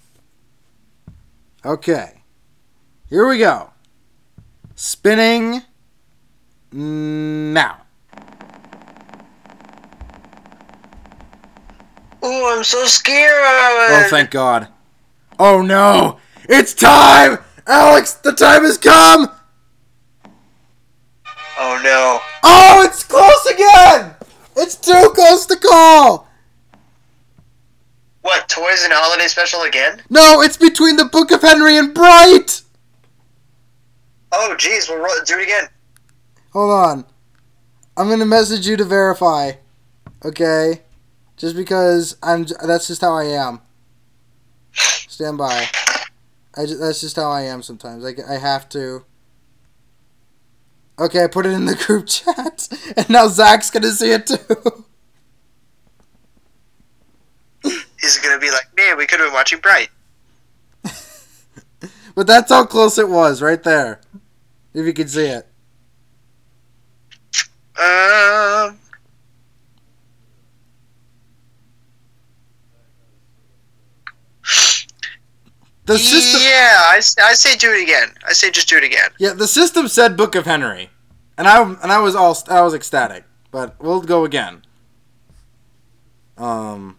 Okay. Here we go. Spinning now. Ooh, I'm so scared. Oh, thank God. Oh no! It's time! Alex, the time has come! Oh no. Oh, it's close again! It's too close to call! What, Toys and Holiday Special again? No, it's between the Book of Henry and Bright! Oh, jeez, we'll ro- do it again. Hold on. I'm gonna message you to verify. Okay? Just because I'm. That's just how I am. Stand by. I ju- that's just how I am sometimes. I, I have to. Okay, I put it in the group chat, and now Zach's gonna see it too. He's gonna be like, man, we could have been watching Bright. but that's how close it was, right there. If you could see it. Um, The system. yeah, I, I say do it again. I say just do it again. Yeah, the system said Book of Henry, and I and I was all I was ecstatic. But we'll go again. Um,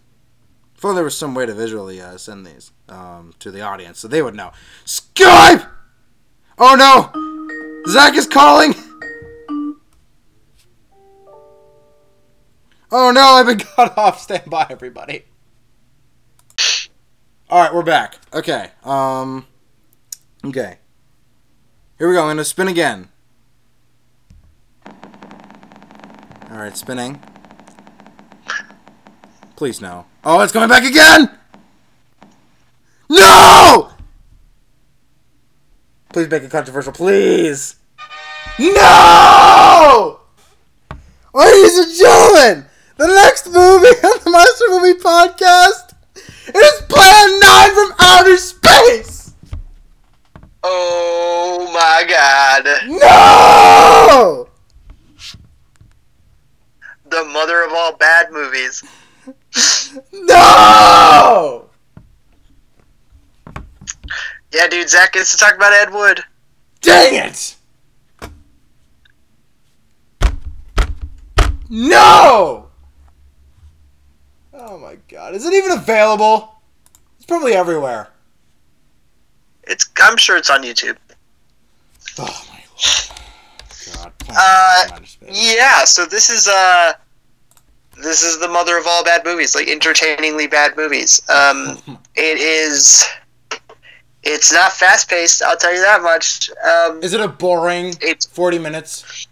I thought there was some way to visually uh, send these um to the audience so they would know. Skype. Oh no, Zach is calling. Oh no, I've been cut off. Stand by, everybody. All right, we're back. Okay. Um. Okay. Here we go. I'm gonna spin again. All right, spinning. Please no. Oh, it's coming back again. No! Please make it controversial, please. No! Ladies and gentlemen, the next movie on the Monster Movie Podcast is Plan 9 from Outer Space! Oh my god. No! The mother of all bad movies. No! Yeah, dude, Zach gets to talk about Ed Wood. Dang it! No! Oh my god. Is it even available? It's probably everywhere. It's I'm sure it's on YouTube. Oh my lord. God. Uh, Yeah, so this is uh this is the mother of all bad movies, like entertainingly bad movies. Um it is it's not fast paced, I'll tell you that much. Um Is it a boring it's 40 minutes?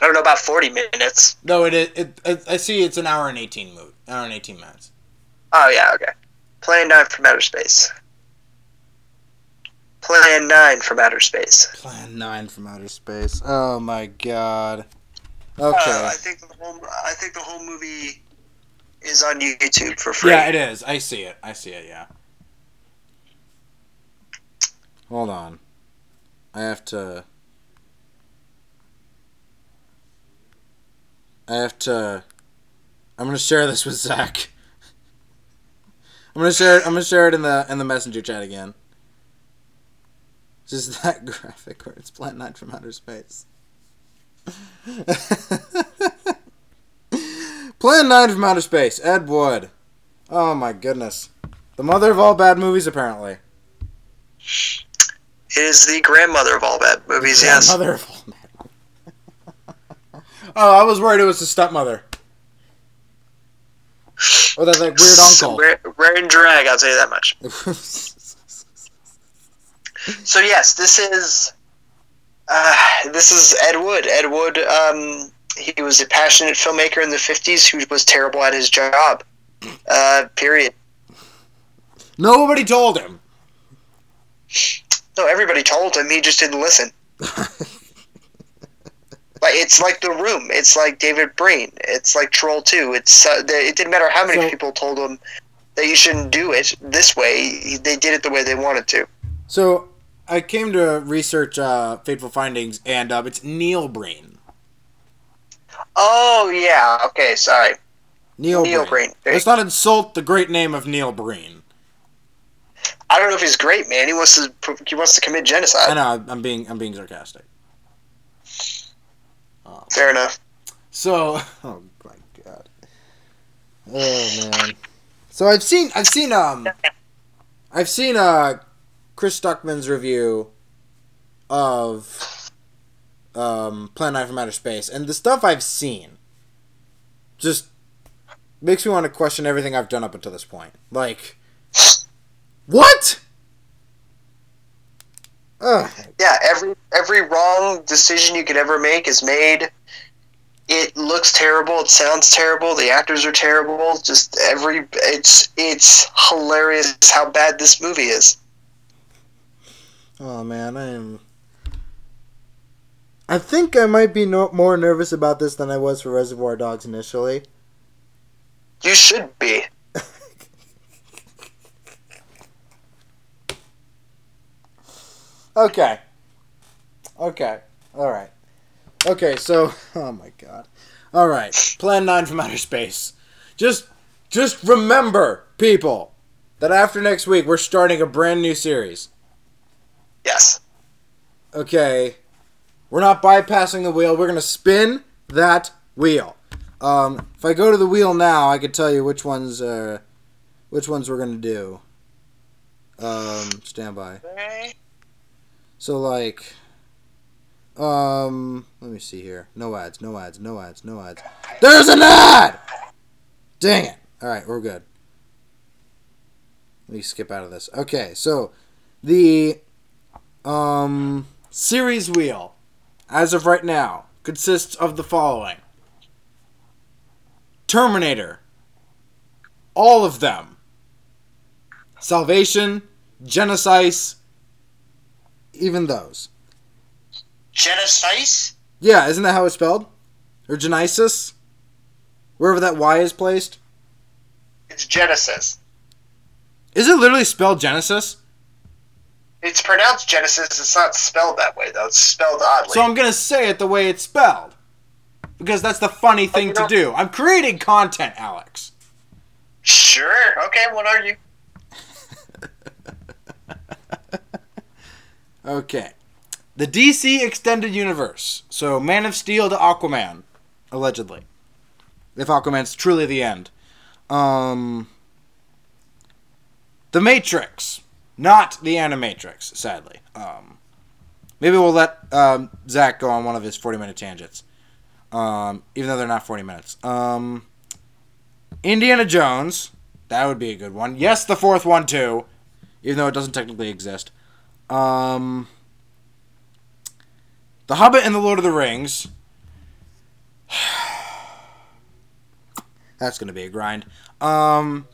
I don't know about 40 minutes. No, it, it, it, it I see it's an hour and 18 mo- hour and 18 minutes. Oh yeah, okay. Plan 9 from outer space. Plan Nine from Outer Space. Plan Nine from Outer Space. Oh my god. Uh, Okay. I think the whole I think the whole movie is on YouTube for free. yeah, it is. I see it. I see it. Yeah. Hold on. I have to. I have to. I'm gonna share this with Zach. I'm gonna share. It, I'm gonna share it in the in the messenger chat again. Just that graphic where it's Plant Nine from outer space. Plan 9 from outer space. Ed Wood. Oh my goodness. The mother of all bad movies, apparently. It is the grandmother of all bad movies. Yes. Mother of all bad Oh, I was worried it was the stepmother. Or that like weird uncle. Rare, rare and drag. I'll tell you that much. So yes, this is uh, this is Ed Wood. Ed Wood. Um, he was a passionate filmmaker in the '50s who was terrible at his job. Uh, period. Nobody told him. No, everybody told him. He just didn't listen. Like it's like The Room. It's like David Breen. It's like Troll Two. It's uh, they- it didn't matter how many So- people told him that you shouldn't do it this way. They did it the way they wanted to. So I came to research uh, Fateful Findings, and uh, it's Neil Breen. Oh yeah. Okay. Sorry. Neil, Neil Breen. Breen. Let's not insult the great name of Neil Breen. I don't know if he's great, man. He wants to he wants to commit genocide. I know I'm being I'm being sarcastic. Oh. Fair enough. So, oh my god. Oh man. So I've seen I've seen um I've seen uh Chris Stuckman's review of um Plan 9 from Outer Space and the stuff I've seen just makes me want to question everything I've done up until this point. Like what? Ugh. Yeah. Every every wrong decision you could ever make is made. It looks terrible. It sounds terrible. The actors are terrible. Just every it's it's hilarious how bad this movie is. Oh man, I am. I think I might be no- more nervous about this than I was for Reservoir Dogs initially. You should be. Okay. Okay. All right. Okay. So, oh my god. All right. Plan nine from outer space. Just, just remember, people, that after next week we're starting a brand new series. Yes. okay, we're not bypassing the wheel. We're gonna spin that wheel. Um, if I go to the wheel now, I could tell you which ones, uh, which ones we're gonna do. Um, stand by. So like, um, let me see here. No ads. No ads. No ads. No ads. There's an ad. Dang it. All right, we're good. Let me skip out of this. Okay, so the um, series wheel, as of right now, consists of the following Terminator. All of them. Salvation, Genesis, even those. Genesis? Yeah, isn't that how it's spelled? Or Genesis? Wherever that Y is placed? It's Genesis. Is it literally spelled Genesis? It's pronounced Genesis. It's not spelled that way though. It's spelled oddly. So I'm gonna say it the way it's spelled. Because that's the funny thing to do. I'm creating content, Alex. sure. Okay. What are you? Okay. The DC Extended Universe. So Man of Steel to Aquaman, allegedly. If Aquaman's truly the end. Um The Matrix. Not the Animatrix, sadly. Um Maybe we'll let um, Zach go on one of his 40 minute tangents. Um, even though they're not 40 minutes. Um, Indiana Jones. That would be a good one. Yes, the fourth one too. Even though it doesn't technically exist. Um, The Hobbit and the Lord of the Rings. That's gonna be a grind. Um,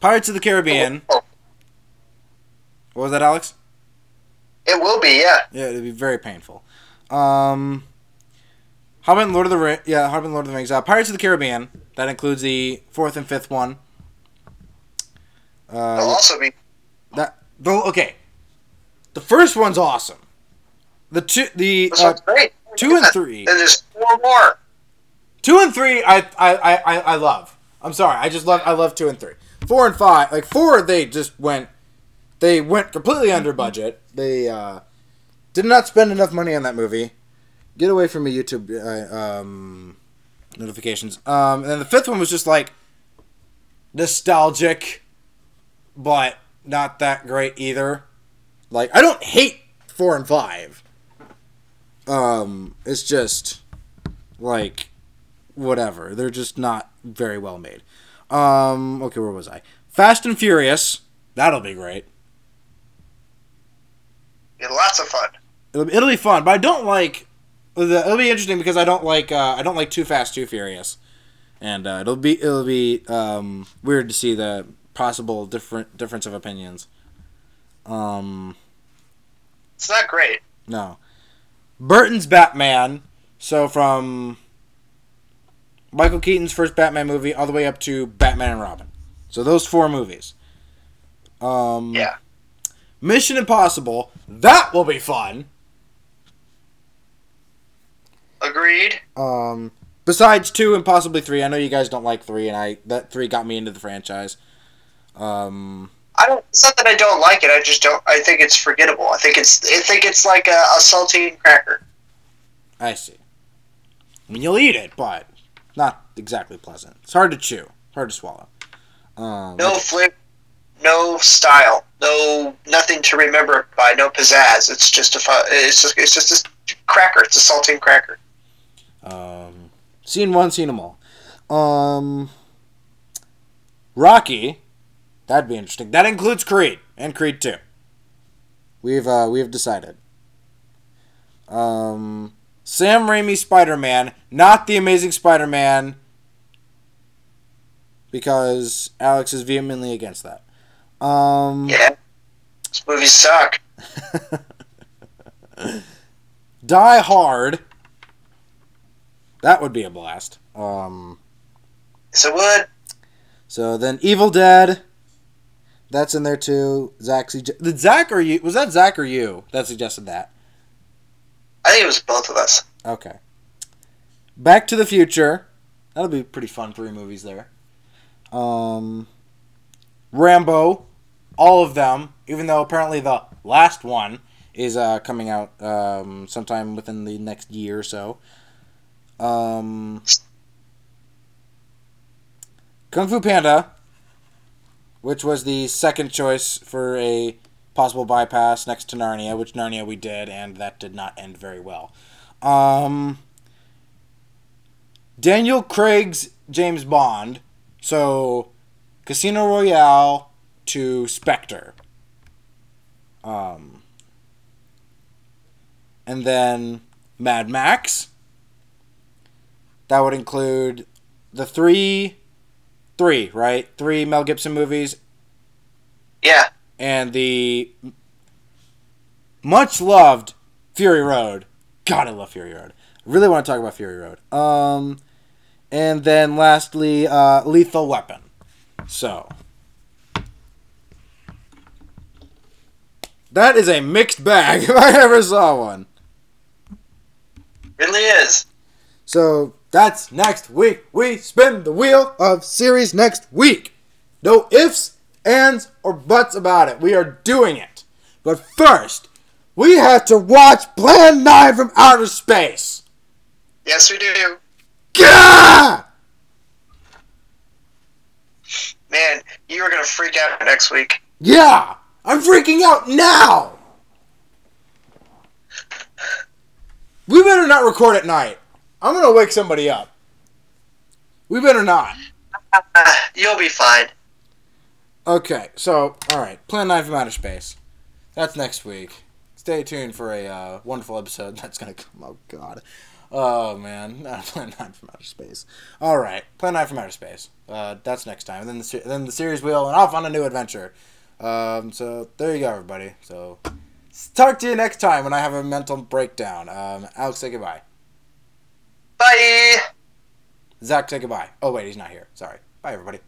Pirates of the Caribbean. What was that, Alex? It will be, yeah. Yeah, it'll be very painful. Um, how about Lord of the Rings? Yeah, how about Lord of the Rings? Uh, Pirates of the Caribbean. That includes the fourth and fifth one. Uh, also be. that the okay. The first one's awesome. The two, the uh, two and three. Then there's four more. Two and three, I, I, I, I, I love. I'm sorry, I just love, I love two and three. Four and five, like four, they just went, they went completely under budget. They uh, did not spend enough money on that movie. Get away from me, YouTube uh, um, notifications. Um, and then the fifth one was just like nostalgic, but not that great either. Like I don't hate four and five. Um, it's just like whatever. They're just not very well made. Um, okay, where was I? Fast and Furious. That'll be great. Yeah, lots of fun. It'll, it'll be fun, but I don't like. It'll be interesting because I don't like. Uh, I don't like Too Fast, Too Furious, and uh, it'll be it'll be um, weird to see the possible different difference of opinions. Um, It's not great. no, Burton's Batman. So from Michael Keaton's first Batman movie all the way up to Batman and Robin. So those four movies. Um, Yeah. Mission Impossible. That will be fun. Agreed. Um, besides two and possibly three, I know you guys don't like three, and I that three got me into the franchise. Um, I don't. It's not that I don't like it. I just don't. I think it's forgettable. I think it's. I think it's like a, a saltine cracker. I see. I mean, you'll eat it, but not exactly pleasant. It's hard to chew, hard to swallow. Um, No flavor, no style, no nothing to remember it by. No pizzazz. It's just a. It's just. It's just a cracker. It's a saltine cracker. Um, seen one, seen them all. Um, Rocky, that'd be interesting. That includes Creed and Creed Two. We've uh, we've decided. Um, Sam Raimi Spider Man, not the Amazing Spider Man, because Alex is vehemently against that. Um, Yeah. These movies suck. Die Hard. That would be a blast. Um. So would. So then Evil Dead. That's in there too. Zach did Zach or you was that Zach or you that suggested that? I think it was both of us. Okay. Back to the Future. That'll be pretty fun. Three movies there. Um. Rambo. All of them, even though apparently the last one is uh, coming out um, sometime within the next year or so. Um, Kung Fu Panda, which was the second choice for a possible bypass next to Narnia, which Narnia we did, and that did not end very well. Um, Daniel Craig's James Bond, so Casino Royale to Spectre. Um, and then Mad Max. That would include the three, three right, three Mel Gibson movies, Yeah. and the much loved Fury Road. God, I love Fury Road. I really want to talk about Fury Road. Um, and then lastly, uh, Lethal Weapon. So that is a mixed bag if I ever saw one. Really is. So that's next week. We spin the wheel of series next week. No ifs, ands, or buts about it. We are doing it. But first, we have to watch Plan 9 from Outer Space. Yes, we do. Gah! Man, you are gonna freak out next week. Yeah! I'm freaking out now! We better not record at night. I'm gonna wake somebody up. We better not. You'll be fine. Okay, so all right, Plan Nine from Outer Space. That's next week. Stay tuned for a uh, wonderful episode that's gonna come. Oh God, oh man, Plan Nine from Outer Space. All right, Plan Nine from Outer Space. Uh, that's next time. And then the then the series wheel and off on a new adventure. Um, so there you go, everybody. So talk to you next time when I have a mental breakdown. Um, Alex, say goodbye. Bye. Zach, say goodbye. Oh wait, he's not here. Sorry. Bye, everybody.